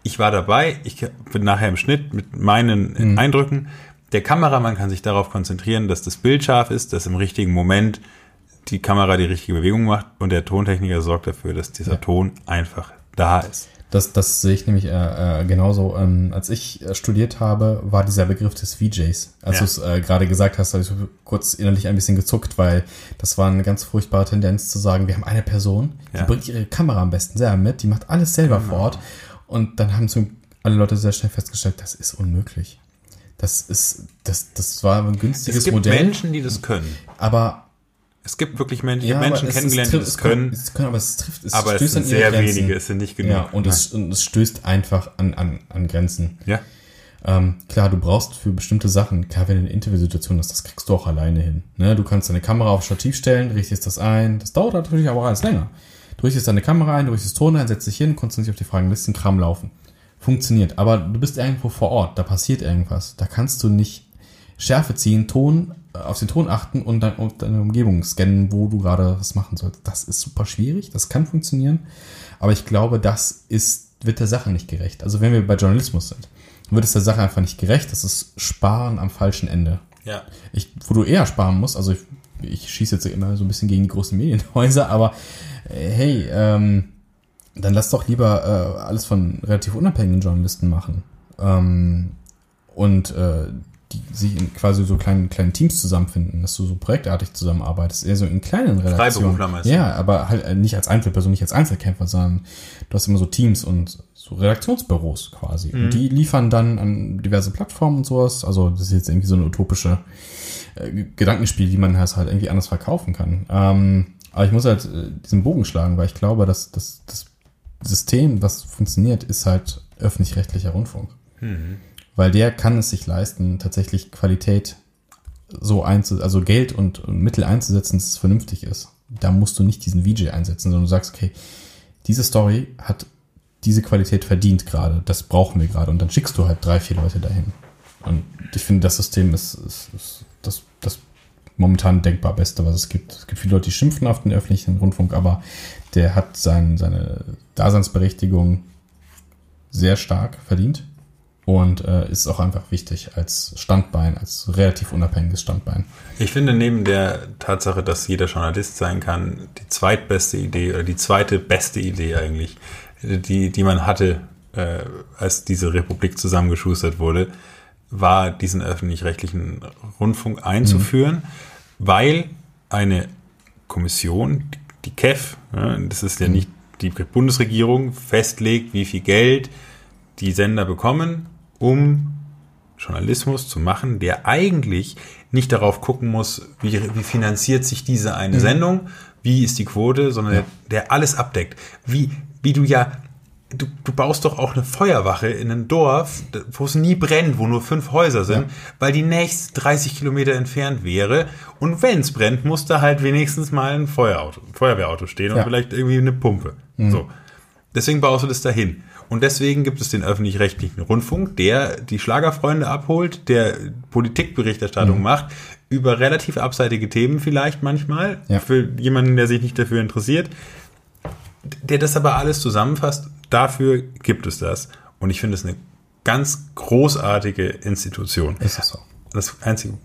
Ich war dabei, ich bin nachher im Schnitt mit meinen mhm. Eindrücken. Der Kameramann kann sich darauf konzentrieren, dass das Bild scharf ist, dass im richtigen Moment die Kamera die richtige Bewegung macht und der Tontechniker sorgt dafür, dass dieser ja. Ton einfach da ist. Das, das sehe ich nämlich äh, äh, genauso. Ähm, als ich äh, studiert habe, war dieser Begriff des VJs. Als ja. du es äh, gerade gesagt hast, habe ich kurz innerlich ein bisschen gezuckt, weil das war eine ganz furchtbare Tendenz zu sagen, wir haben eine Person, die ja. bringt ihre Kamera am besten selber mit, die macht alles selber genau. vor Ort. Und dann haben so alle Leute sehr schnell festgestellt, das ist unmöglich. Das ist, das, das war ein günstiges es gibt Modell. Menschen, die das können. Aber es gibt wirklich Menschen, ja, Menschen kennengelernt, die das können. Es können, aber es trifft, es aber stößt es sind sehr Grenzen. wenige, es sind nicht genug. Ja, und es, und es, stößt einfach an, an, an Grenzen. Ja. Ähm, klar, du brauchst für bestimmte Sachen, klar, wenn du eine Interviewsituation hast, das kriegst du auch alleine hin. Ne? Du kannst deine Kamera auf Stativ stellen, richtest das ein. Das dauert natürlich aber alles länger. Du richtest deine Kamera ein, du richtest Ton ein, setzt dich hin, konzentrierst dich auf die Fragen, lässt den Kram laufen. Funktioniert. Aber du bist irgendwo vor Ort, da passiert irgendwas. Da kannst du nicht Schärfe ziehen, Ton auf den Ton achten und dann auf deine Umgebung scannen, wo du gerade was machen sollst. Das ist super schwierig, das kann funktionieren, aber ich glaube, das ist, wird der Sache nicht gerecht. Also wenn wir bei Journalismus sind, wird es der Sache einfach nicht gerecht. Das ist Sparen am falschen Ende. Ja. Ich, wo du eher sparen musst, also ich, ich schieße jetzt immer so ein bisschen gegen die großen Medienhäuser, aber äh, hey, ähm, dann lass doch lieber äh, alles von relativ unabhängigen Journalisten machen. Ähm, und äh, die sich in quasi so kleinen, kleinen Teams zusammenfinden, dass du so projektartig zusammenarbeitest, eher so in kleinen Redaktionen. Freiberufler Ja, aber halt nicht als Einzelperson, nicht als Einzelkämpfer, sondern du hast immer so Teams und so Redaktionsbüros quasi. Mhm. Und die liefern dann an diverse Plattformen und sowas. Also das ist jetzt irgendwie so eine utopische äh, Gedankenspiel, die man halt irgendwie anders verkaufen kann. Ähm, aber ich muss halt äh, diesen Bogen schlagen, weil ich glaube, dass, dass das System, was funktioniert, ist halt öffentlich-rechtlicher Rundfunk. Mhm weil der kann es sich leisten, tatsächlich Qualität so einzusetzen, also Geld und, und Mittel einzusetzen, dass es vernünftig ist. Da musst du nicht diesen VJ einsetzen, sondern du sagst, okay, diese Story hat diese Qualität verdient gerade, das brauchen wir gerade und dann schickst du halt drei, vier Leute dahin. Und ich finde, das System ist, ist, ist momentan denkbar Beste, was es gibt. Es gibt viele Leute, die schimpfen auf den öffentlichen Rundfunk, aber der hat sein, seine Daseinsberechtigung sehr stark verdient und äh, ist auch einfach wichtig als Standbein, als relativ unabhängiges Standbein. Ich finde neben der Tatsache, dass jeder Journalist sein kann, die zweitbeste Idee oder die zweite beste Idee eigentlich, die, die man hatte, äh, als diese Republik zusammengeschustert wurde, war diesen öffentlich-rechtlichen Rundfunk einzuführen, mhm. Weil eine Kommission, die KEF, das ist ja mhm. nicht die Bundesregierung, festlegt, wie viel Geld die Sender bekommen um Journalismus zu machen, der eigentlich nicht darauf gucken muss, wie, wie finanziert sich diese eine mhm. Sendung, wie ist die Quote, sondern der, der, alles abdeckt. Wie, wie du ja, du, du baust doch auch eine Feuerwache in einem Dorf, wo es nie brennt, wo nur fünf Häuser sind, ja. weil die nächst 30 Kilometer entfernt wäre. Und wenn es brennt, muss da halt wenigstens mal ein Feuerauto, ein Feuerwehrauto stehen ja. und vielleicht irgendwie eine Pumpe. Mhm. So. Deswegen baust du das dahin. Und deswegen gibt es den öffentlich-rechtlichen Rundfunk, der die Schlagerfreunde abholt, der Politikberichterstattung mhm. macht, über relativ abseitige Themen vielleicht manchmal, ja. für jemanden, der sich nicht dafür interessiert, der das aber alles zusammenfasst. Dafür gibt es das. Und ich finde es eine ganz großartige Institution. Ist es so. Das einzige,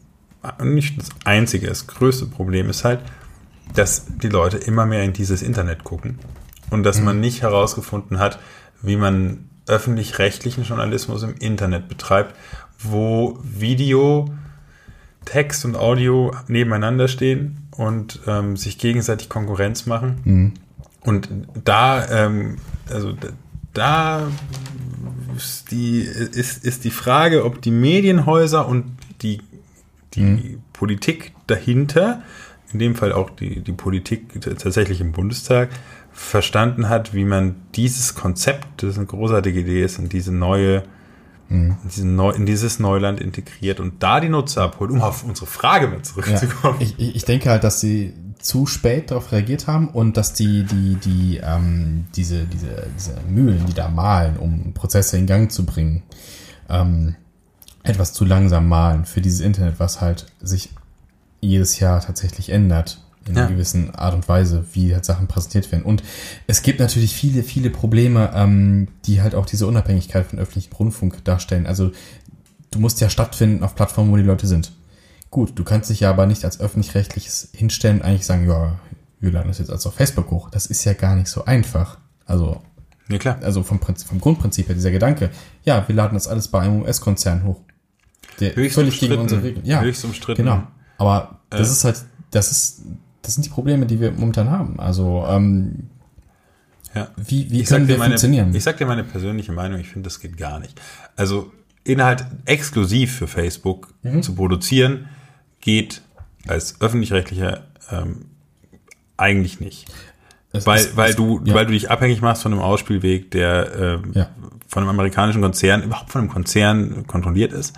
nicht das einzige, das größte Problem ist halt, dass die Leute immer mehr in dieses Internet gucken und dass mhm. man nicht herausgefunden hat, wie man öffentlich-rechtlichen Journalismus im Internet betreibt, wo Video, Text und Audio nebeneinander stehen und ähm, sich gegenseitig Konkurrenz machen. Mhm. Und da, ähm, also da ist die, ist, ist die Frage, ob die Medienhäuser und die, die mhm. Politik dahinter in dem Fall auch die, die Politik tatsächlich im Bundestag, verstanden hat, wie man dieses Konzept, das eine großartige Idee ist, in diese neue, mhm. in, Neu, in dieses Neuland integriert und da die Nutzer abholt, um auf unsere Frage mal zurückzukommen. Ja, ich, ich denke halt, dass sie zu spät darauf reagiert haben und dass die, die, die, ähm, diese, diese, diese Mühlen, die da malen, um Prozesse in Gang zu bringen, ähm, etwas zu langsam malen für dieses Internet, was halt sich jedes Jahr tatsächlich ändert in ja. einer gewissen Art und Weise, wie halt Sachen präsentiert werden. Und es gibt natürlich viele, viele Probleme, ähm, die halt auch diese Unabhängigkeit von öffentlichem Rundfunk darstellen. Also du musst ja stattfinden auf Plattformen, wo die Leute sind. Gut, du kannst dich ja aber nicht als öffentlich-rechtliches hinstellen und eigentlich sagen, ja, wir laden das jetzt als auf Facebook hoch. Das ist ja gar nicht so einfach. Also, ja, klar. also vom, vom Grundprinzip her, dieser Gedanke, ja, wir laden das alles bei einem US-Konzern hoch. Der Höchst völlig gegen unsere Regeln. Ja, Höchst umstritten. Genau. Aber das äh. ist halt, das ist das sind die Probleme, die wir momentan haben. Also ähm, ja. wie, wie können wir meine, funktionieren? Ich sag dir meine persönliche Meinung, ich finde, das geht gar nicht. Also Inhalt exklusiv für Facebook mhm. zu produzieren, geht als öffentlich-rechtlicher ähm, eigentlich nicht. Es weil, ist, weil, es, du, ja. weil du dich abhängig machst von einem Ausspielweg, der ähm, ja. von einem amerikanischen Konzern, überhaupt von einem Konzern kontrolliert ist.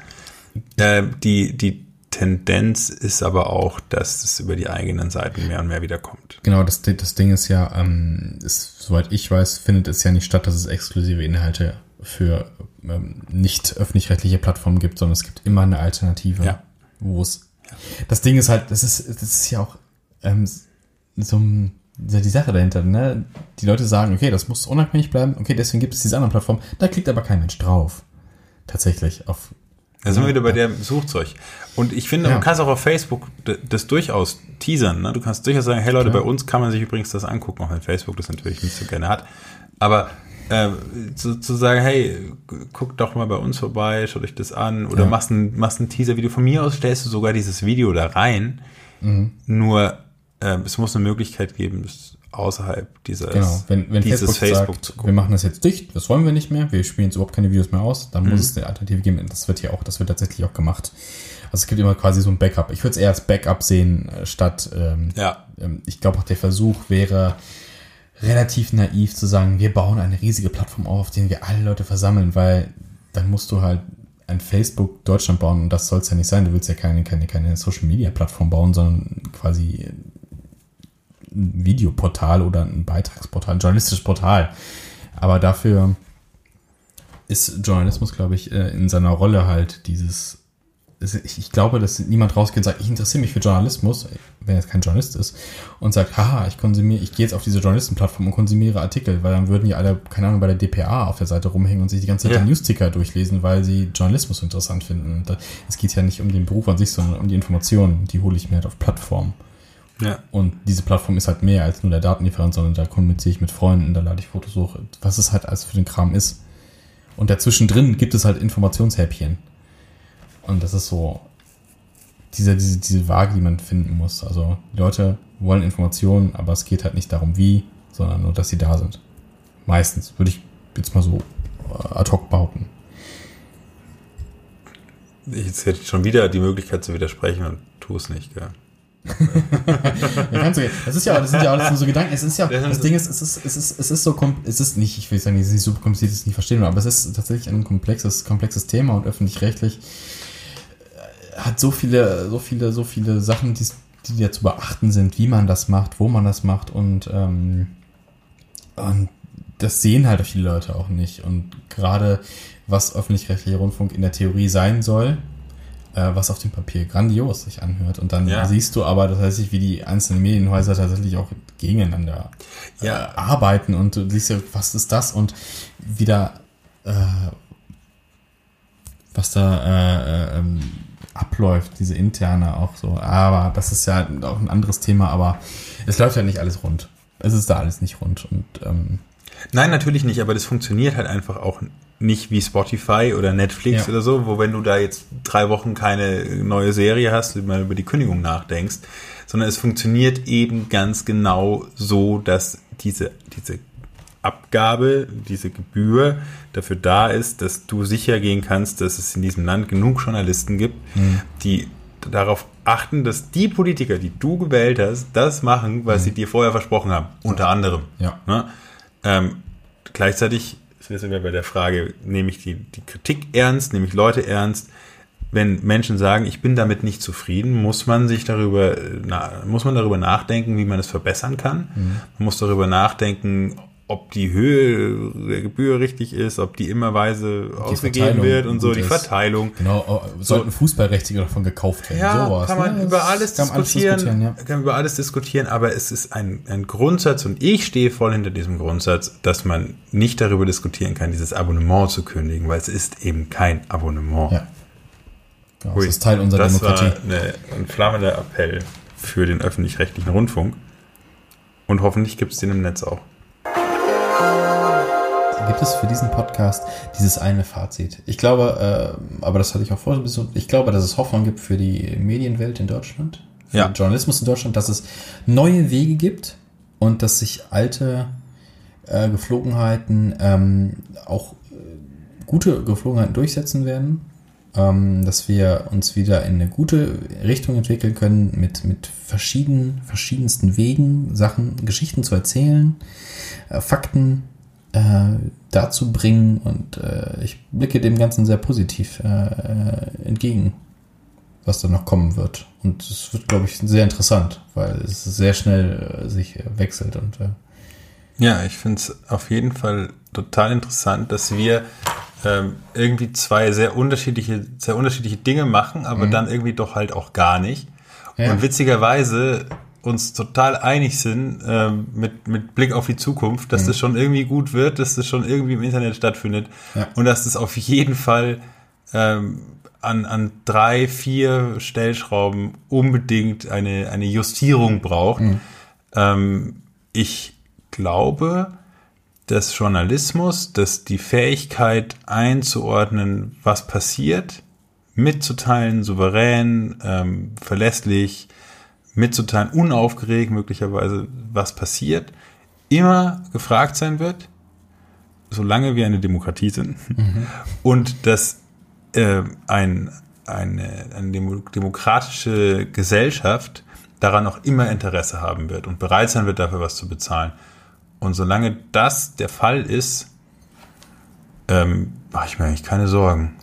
Äh, die, die Tendenz ist aber auch, dass es über die eigenen Seiten mehr und mehr wieder kommt. Genau, das, das Ding ist ja, ähm, ist, soweit ich weiß, findet es ja nicht statt, dass es exklusive Inhalte für ähm, nicht öffentlich-rechtliche Plattformen gibt, sondern es gibt immer eine Alternative, ja. wo es. Ja. Das Ding ist halt, das ist, das ist ja auch ähm, so die Sache dahinter, ne? Die Leute sagen, okay, das muss unabhängig bleiben, okay, deswegen gibt es diese anderen Plattformen, da klickt aber kein Mensch drauf. Tatsächlich, auf da sind wir wieder bei dem Suchzeug. Und ich finde, ja. du kannst auch auf Facebook das durchaus teasern. Ne? Du kannst durchaus sagen, hey Leute, Klar. bei uns kann man sich übrigens das angucken, auch wenn Facebook das natürlich nicht so gerne hat. Aber äh, zu, zu sagen, hey, guck doch mal bei uns vorbei, schau euch das an oder ja. machst ein, machst ein Teaser-Video. Von mir aus stellst du sogar dieses Video da rein. Mhm. Nur äh, es muss eine Möglichkeit geben, das außerhalb dieses, genau. wenn, wenn dieses Facebook, Facebook sagt, wir machen das jetzt dicht, das wollen wir nicht mehr, wir spielen jetzt überhaupt keine Videos mehr aus, dann mhm. muss es eine Alternative geben. Das wird hier auch, das wird tatsächlich auch gemacht. Also es gibt immer quasi so ein Backup. Ich würde es eher als Backup sehen, äh, statt ähm, ja. Ähm, ich glaube auch der Versuch wäre relativ naiv zu sagen, wir bauen eine riesige Plattform auf, auf der wir alle Leute versammeln, weil dann musst du halt ein Facebook Deutschland bauen und das soll es ja nicht sein. Du willst ja keine, keine, keine Social Media Plattform bauen, sondern quasi ein Videoportal oder ein Beitragsportal, ein journalistisches Portal. Aber dafür ist Journalismus, glaube ich, äh, in seiner Rolle halt dieses. Ich glaube, dass niemand rausgeht und sagt, ich interessiere mich für Journalismus, wenn er jetzt kein Journalist ist, und sagt, haha, ich konsumiere, ich gehe jetzt auf diese Journalistenplattform und konsumiere Artikel, weil dann würden ja alle, keine Ahnung, bei der DPA auf der Seite rumhängen und sich die ganze Zeit ja. Newsticker durchlesen, weil sie Journalismus interessant finden. Es geht ja nicht um den Beruf an sich, sondern um die Informationen, die hole ich mir halt auf Plattformen. Ja. Und diese Plattform ist halt mehr als nur der Datenlieferant, sondern da kommuniziere ich mit Freunden, da lade ich Fotos hoch, was es halt alles für den Kram ist. Und dazwischen drin gibt es halt Informationshäppchen. Und das ist so diese, diese, diese Waage, die man finden muss. Also die Leute wollen Informationen, aber es geht halt nicht darum, wie, sondern nur, dass sie da sind. Meistens, würde ich jetzt mal so äh, ad hoc behaupten. Jetzt hätte ich schon wieder die Möglichkeit zu widersprechen und tu es nicht, gell? das ist ja, das sind ja alles nur so Gedanken. Es ist ja, das Ding ist, es ist, es ist, es ist so, es ist nicht, ich will sagen, es ist nicht super kompliziert, es nicht verstehen, aber es ist tatsächlich ein komplexes, komplexes Thema und öffentlich-rechtlich hat so viele, so viele, so viele Sachen, die, die ja zu beachten sind, wie man das macht, wo man das macht und, ähm, und das sehen halt viele Leute auch nicht. Und gerade was öffentlich-rechtlicher Rundfunk in der Theorie sein soll, äh, was auf dem Papier grandios sich anhört. Und dann ja. siehst du aber das heißt, wie die einzelnen Medienhäuser tatsächlich auch gegeneinander ja. äh, arbeiten und du siehst ja, was ist das und wieder äh, was da äh, äh, ähm, abläuft, diese interne auch so. Aber das ist ja auch ein anderes Thema, aber es läuft ja nicht alles rund. Es ist da alles nicht rund und ähm, Nein, natürlich nicht, aber das funktioniert halt einfach auch nicht wie Spotify oder Netflix ja. oder so, wo wenn du da jetzt drei Wochen keine neue Serie hast, mal über die Kündigung nachdenkst, sondern es funktioniert eben ganz genau so, dass diese, diese Abgabe, diese Gebühr dafür da ist, dass du sicher gehen kannst, dass es in diesem Land genug Journalisten gibt, mhm. die darauf achten, dass die Politiker, die du gewählt hast, das machen, was mhm. sie dir vorher versprochen haben. Unter anderem. Ja. Ne? Ähm, gleichzeitig sind wir bei der Frage, nehme ich die, die Kritik ernst, nehme ich Leute ernst? Wenn Menschen sagen, ich bin damit nicht zufrieden, muss man sich darüber, na, muss man darüber nachdenken, wie man es verbessern kann. Mhm. Man muss darüber nachdenken, ob die Höhe der Gebühr richtig ist, ob die immerweise die ausgegeben wird und so, die. Verteilung. Genau, sollten Fußballrechte davon gekauft werden. Ja, sowas, kann man ne? über alles kann diskutieren, alles diskutieren ja. kann über alles diskutieren, aber es ist ein, ein Grundsatz und ich stehe voll hinter diesem Grundsatz, dass man nicht darüber diskutieren kann, dieses Abonnement zu kündigen, weil es ist eben kein Abonnement. Ja. Genau, das ist Teil unserer das Demokratie. War eine, ein flammender Appell für den öffentlich-rechtlichen Rundfunk. Und hoffentlich gibt es den im Netz auch gibt es für diesen Podcast dieses eine Fazit. Ich glaube, äh, aber das hatte ich auch vorher so, ich glaube, dass es Hoffnung gibt für die Medienwelt in Deutschland, für ja. den Journalismus in Deutschland, dass es neue Wege gibt und dass sich alte äh, Geflogenheiten ähm, auch äh, gute Geflogenheiten durchsetzen werden, dass wir uns wieder in eine gute Richtung entwickeln können mit, mit verschiedenen, verschiedensten Wegen, Sachen, Geschichten zu erzählen, äh, Fakten äh, dazu bringen und äh, ich blicke dem Ganzen sehr positiv äh, äh, entgegen, was da noch kommen wird. Und es wird, glaube ich, sehr interessant, weil es sehr schnell äh, sich wechselt und ja, ich finde es auf jeden Fall total interessant, dass wir ähm, irgendwie zwei sehr unterschiedliche, sehr unterschiedliche Dinge machen, aber mhm. dann irgendwie doch halt auch gar nicht. Ja. Und witzigerweise uns total einig sind ähm, mit, mit Blick auf die Zukunft, dass mhm. das schon irgendwie gut wird, dass das schon irgendwie im Internet stattfindet ja. und dass das auf jeden Fall ähm, an, an drei, vier Stellschrauben unbedingt eine, eine Justierung braucht. Mhm. Ähm, ich glaube, dass Journalismus, dass die Fähigkeit einzuordnen, was passiert, mitzuteilen, souverän, ähm, verlässlich, mitzuteilen, unaufgeregt möglicherweise, was passiert, immer gefragt sein wird, solange wir eine Demokratie sind. Mhm. Und dass äh, ein, eine, eine demokratische Gesellschaft daran auch immer Interesse haben wird und bereit sein wird, dafür was zu bezahlen. Und solange das der Fall ist, ähm, mache ich mir eigentlich keine Sorgen.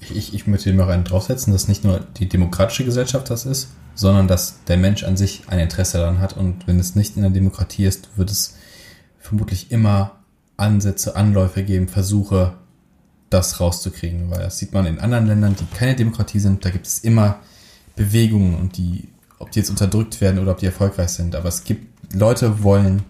Ich, ich möchte noch einen draufsetzen, dass nicht nur die demokratische Gesellschaft das ist, sondern dass der Mensch an sich ein Interesse daran hat. Und wenn es nicht in der Demokratie ist, wird es vermutlich immer Ansätze, Anläufe geben, Versuche, das rauszukriegen. Weil das sieht man in anderen Ländern, die keine Demokratie sind, da gibt es immer Bewegungen und die, ob die jetzt unterdrückt werden oder ob die erfolgreich sind. Aber es gibt, Leute wollen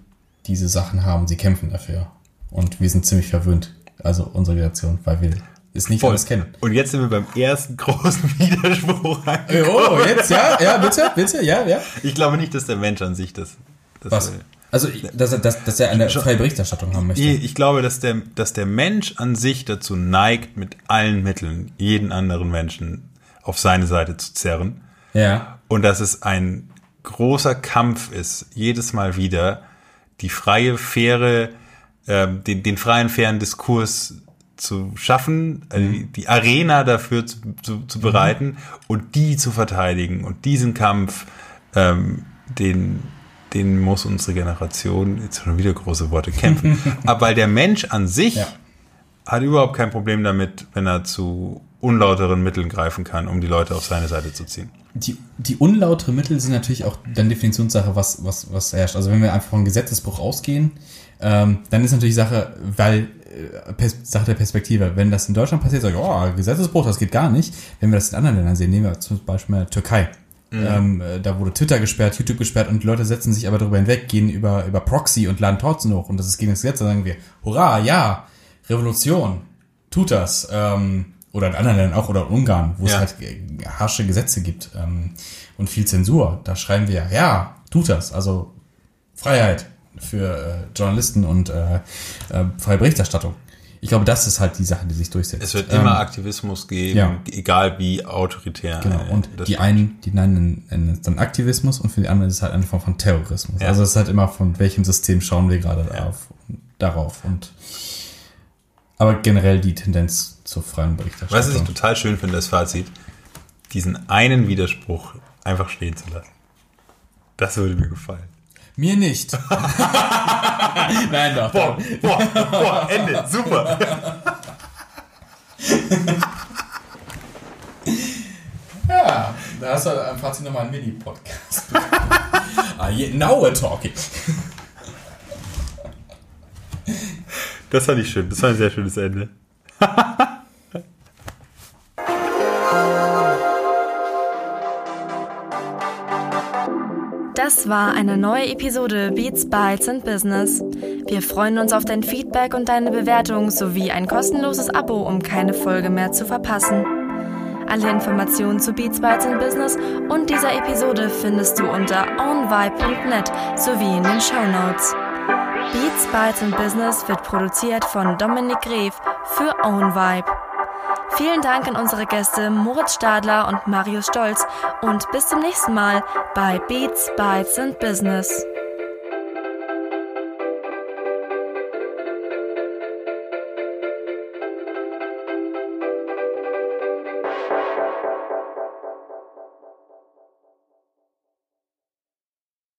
diese Sachen haben, sie kämpfen dafür. Und wir sind ziemlich verwöhnt. Also unsere Generation, weil wir ist nicht Voll. alles kennen. Und jetzt sind wir beim ersten großen Widerspruch Oh, jetzt, ja, ja, bitte, bitte, ja, ja. Ich glaube nicht, dass der Mensch an sich das. das Was? Also, dass, dass, dass er eine freie Berichterstattung haben möchte. Ich glaube, dass der, dass der Mensch an sich dazu neigt, mit allen Mitteln jeden anderen Menschen auf seine Seite zu zerren. Ja. Und dass es ein großer Kampf ist, jedes Mal wieder die freie, faire, äh, den, den freien, fairen Diskurs zu schaffen, also mhm. die Arena dafür zu, zu, zu bereiten mhm. und die zu verteidigen. Und diesen Kampf, ähm, den, den muss unsere Generation, jetzt schon wieder große Worte, kämpfen. Aber weil der Mensch an sich ja. hat überhaupt kein Problem damit, wenn er zu unlauteren Mitteln greifen kann, um die Leute auf seine Seite zu ziehen. Die, die unlautere Mittel sind natürlich auch dann Definitionssache, was, was, was herrscht. Also wenn wir einfach von Gesetzesbruch ausgehen, ähm, dann ist natürlich Sache, weil äh, Sache der Perspektive. Wenn das in Deutschland passiert, sage ich, oh, Gesetzesbruch, das geht gar nicht. Wenn wir das in anderen Ländern sehen, nehmen wir zum Beispiel Türkei. Mhm. Ähm, äh, da wurde Twitter gesperrt, YouTube gesperrt und Leute setzen sich aber darüber hinweg, gehen über, über Proxy und laden trotzdem hoch und das ist gegen das Gesetz. Dann sagen wir, hurra, ja, Revolution, tut das. Ähm, oder in anderen Ländern auch, oder in Ungarn, wo ja. es halt harsche Gesetze gibt ähm, und viel Zensur. Da schreiben wir, ja, tut das. Also Freiheit, für äh, Journalisten und äh, äh, freie Berichterstattung. Ich glaube, das ist halt die Sache, die sich durchsetzt. Es wird immer ähm, Aktivismus geben, ja. egal wie autoritär. Genau. Und die einen, die nennen, nennen es dann Aktivismus und für die anderen ist es halt eine Form von Terrorismus. Ja. Also es ist halt immer von welchem System schauen wir gerade ja. auf, darauf. Und aber generell die Tendenz zur freien Berichterstattung. Was ich total schön finde, das Fazit. diesen einen Widerspruch einfach stehen zu lassen. Das würde mir gefallen. Mir nicht. Nein, doch. Boah, boah, boah, Ende, super. ja, da hast du am Fazit nochmal einen Mini-Podcast. ah, now we're talking. Das fand ich schön. Das war ein sehr schönes Ende. Das war eine neue Episode Beats, Bytes and Business. Wir freuen uns auf dein Feedback und deine Bewertung sowie ein kostenloses Abo, um keine Folge mehr zu verpassen. Alle Informationen zu Beats, Bytes and Business und dieser Episode findest du unter ownvibe.net sowie in den Show Notes. Beats, Bytes and Business wird produziert von Dominik Gref für OwnVibe. Vielen Dank an unsere Gäste Moritz Stadler und Marius Stolz und bis zum nächsten Mal bei Beats, Bytes and Business.